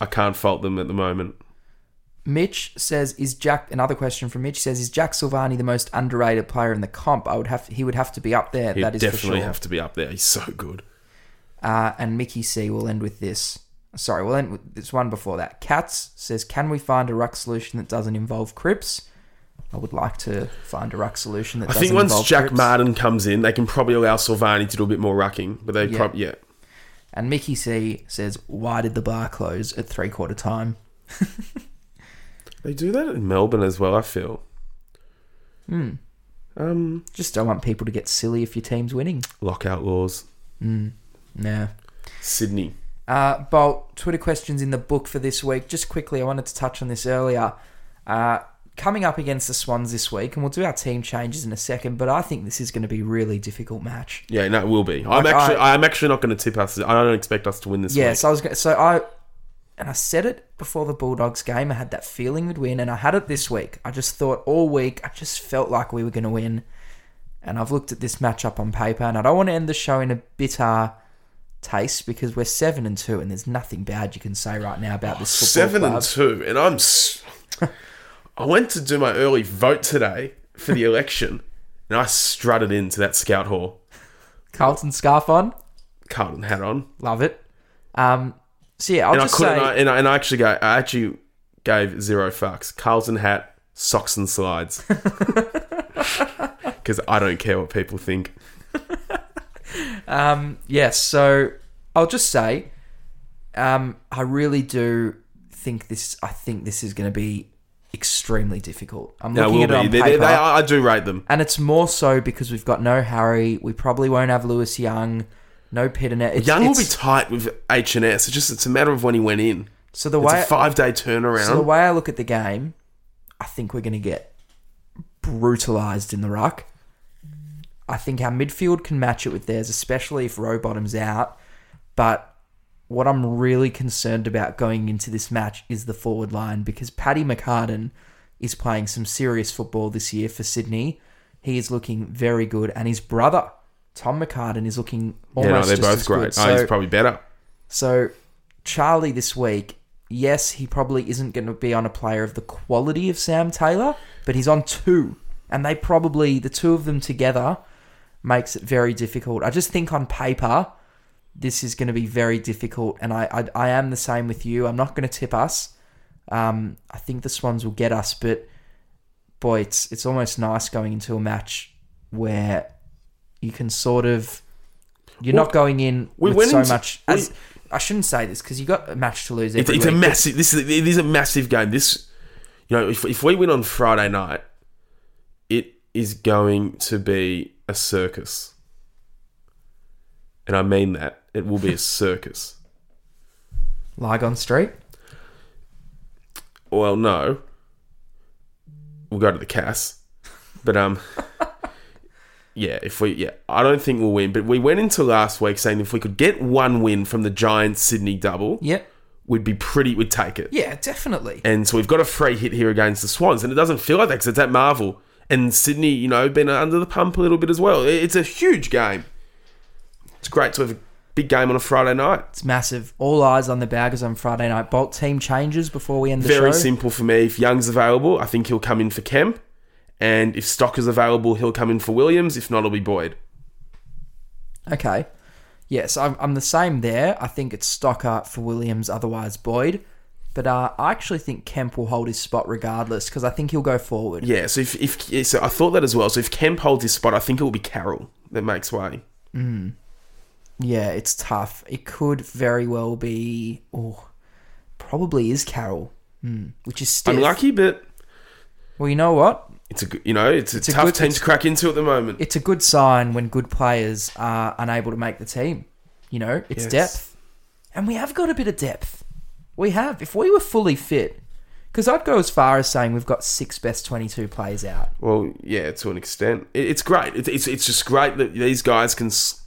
I can't fault them at the moment. Mitch says, "Is Jack?" Another question from Mitch says, "Is Jack Silvagni the most underrated player in the comp? I would have. He would have to be up there. He'd that is definitely for sure." have to be up there. He's so good. Uh, and Mickey C will end with this. Sorry, we'll end with this one before that. Katz says, "Can we find a ruck solution that doesn't involve Cripps?" I would like to find a ruck solution that I think once Jack Cripps. Martin comes in, they can probably allow Silvagni to do a bit more rucking. But they Yeah. probably yeah. And Mickey C says, "Why did the bar close at three quarter time?" They do that in Melbourne as well, I feel. Hmm. Um, Just don't want people to get silly if your team's winning. lockout laws. Nah. Sydney. Uh, Bolt, Twitter questions in the book for this week. Just quickly, I wanted to touch on this earlier. Uh, coming up against the Swans this week, and we'll do our team changes in a second, but I think this is going to be a really difficult match. Yeah, no, it will be. I'm Like, actually, I- I'm actually not going to tip us. I don't expect us to win this Yeah, week. so I was gonna, so I and I said it before the Bulldogs game. I had that feeling we'd win, and I had it this week. I just thought all week, I just felt like we were going to win. And I've looked at this matchup on paper, and I don't want to end the show in a bitter taste because we're seven and two, and there's nothing bad you can say right now about this oh, football Seven club. and two, and I'm. s- I went to do my early vote today for the election, and I strutted into that scout hall, Carlton scarf on, Carlton hat on, love it. Um, so yeah, I'll and I just couldn't. say I, and, I, and I actually go. I actually gave zero fucks. Carlton hat, socks and slides, because I don't care what people think. Um, yes, so I'll just say, um, I really do think this. I think this is going to be extremely difficult. I'm No, looking at it on. They, paper, they, they, I do rate them. and it's more so because we've got no Harry. We probably won't have Lewis Young, no Pittonet. It's, Young will be tight with H and S. It's just it's a matter of when he went in. so the It's way a five day turnaround. so the way I look at the game, I think we're going to get brutalized in the ruck. I think our midfield can match it with theirs, especially if Rowbottom's out. But what I'm really concerned about going into this match is the forward line because Paddy McCartin is playing some serious football this year for Sydney. He is looking very good, and his brother Tom McCartin is looking yeah, almost no, they're both great. good. oh, he's probably better. so Charlie this week, yes, he probably isn't going to be on a player of the quality of Sam Taylor, but he's on two, and they probably the two of them together makes it very difficult. I just think on paper this is going to be very difficult, and I I, I am the same with you. I'm not going to tip us. Um, I think the Swans will get us, but boy, it's it's almost nice going into a match where you can sort of you're Well, not going in we with so into- much. we- I shouldn't say this because you got a match to lose It's, every it's a week, but massive. This is it is a massive game. This, you know, if if we win on Friday night, it is going to be a circus, and I mean that. It will be a circus. Lygon Street. Well, no, we'll go to the Cass, but um, yeah. If we yeah, I don't think we'll win. But we went into last week saying if we could get one win from the Giants Sydney double, Yep. we'd be pretty. We'd take it. Yeah, definitely. And so we've got a free hit here against the Swans, and it doesn't feel like that because it's at Marvel. And Sydney, you know, been under the pump a little bit as well. It's a huge game. It's great to have a big game on a Friday night. It's massive. All eyes on the Baggers on Friday night. Bolt team changes before we end the show. Very show. simple for me. If Young's available, I think he'll come in for Kemp. And if Stock is available, he'll come in for Williams. If not, it'll be Boyd. Okay. Yes, I'm, I'm the same there. I think it's Stocker for Williams, otherwise Boyd. But uh, I actually think Kemp will hold his spot regardless because I think he'll go forward. Yeah, so if, if yeah, so I thought that as well. So if Kemp holds his spot, I think it will be Carroll that makes way. Yeah, it's tough. It could very well be. Oh, probably is Carroll, Hmm, which is stiff. Unlucky, but Well, you know what? It's a you know, it's a a tough good- team to crack into at the moment. It's a good sign when good players are unable to make the team. You know, it's Yes. depth. And we have got a bit of depth. We have. If we were fully fit, because I'd go as far as saying we've got six best 22 players out. Well, yeah, to an extent, it, it's great. It's, it's it's just great that these guys can. s-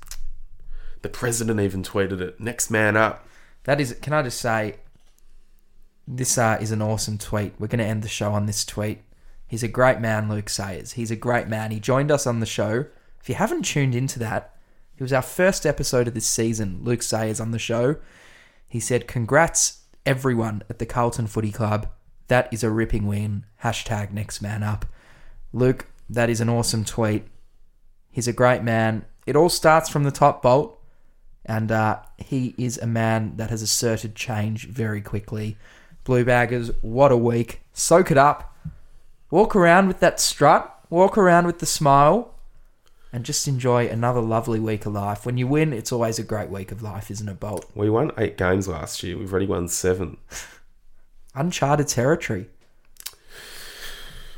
The president even tweeted it. Next man up. That is, can I just say, this uh, is an awesome tweet. We're going to end the show on this tweet. He's a great man, Luke Sayers. He's a great man. He joined us on the show. If you haven't tuned into that, it was our first episode of this season. Luke Sayers on the show. He said, Congrats, everyone at the Carlton Footy Club. That is a ripping win. Hashtag next man up. Luke, that is an awesome tweet. He's a great man. It all starts from the top bolt and uh, he is a man that has asserted change very quickly. Blue Baggers, what a week. Soak it up. Walk around with that strut, walk around with the smile, and just enjoy another lovely week of life. When you win, it's always a great week of life, isn't it, Bolt? We won eight games last year. We've already won seven. Uncharted territory.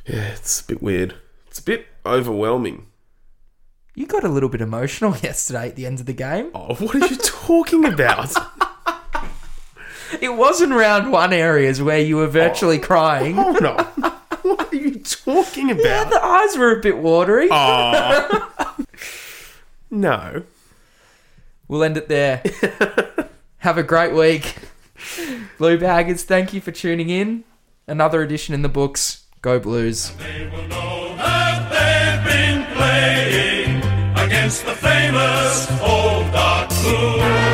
Yeah, it's a bit weird. It's a bit overwhelming. You got a little bit emotional yesterday at the end of the game. Oh, what are you talking about? It was in round one areas where you were oh. virtually crying. Hold on. What are you talking Yeah, about? the eyes were a bit watery. Oh. no. We'll end it there. Have a great week. Blue Baggers, thank you for tuning in. Another edition in the books. Go Blues. Against the famous old dark moon.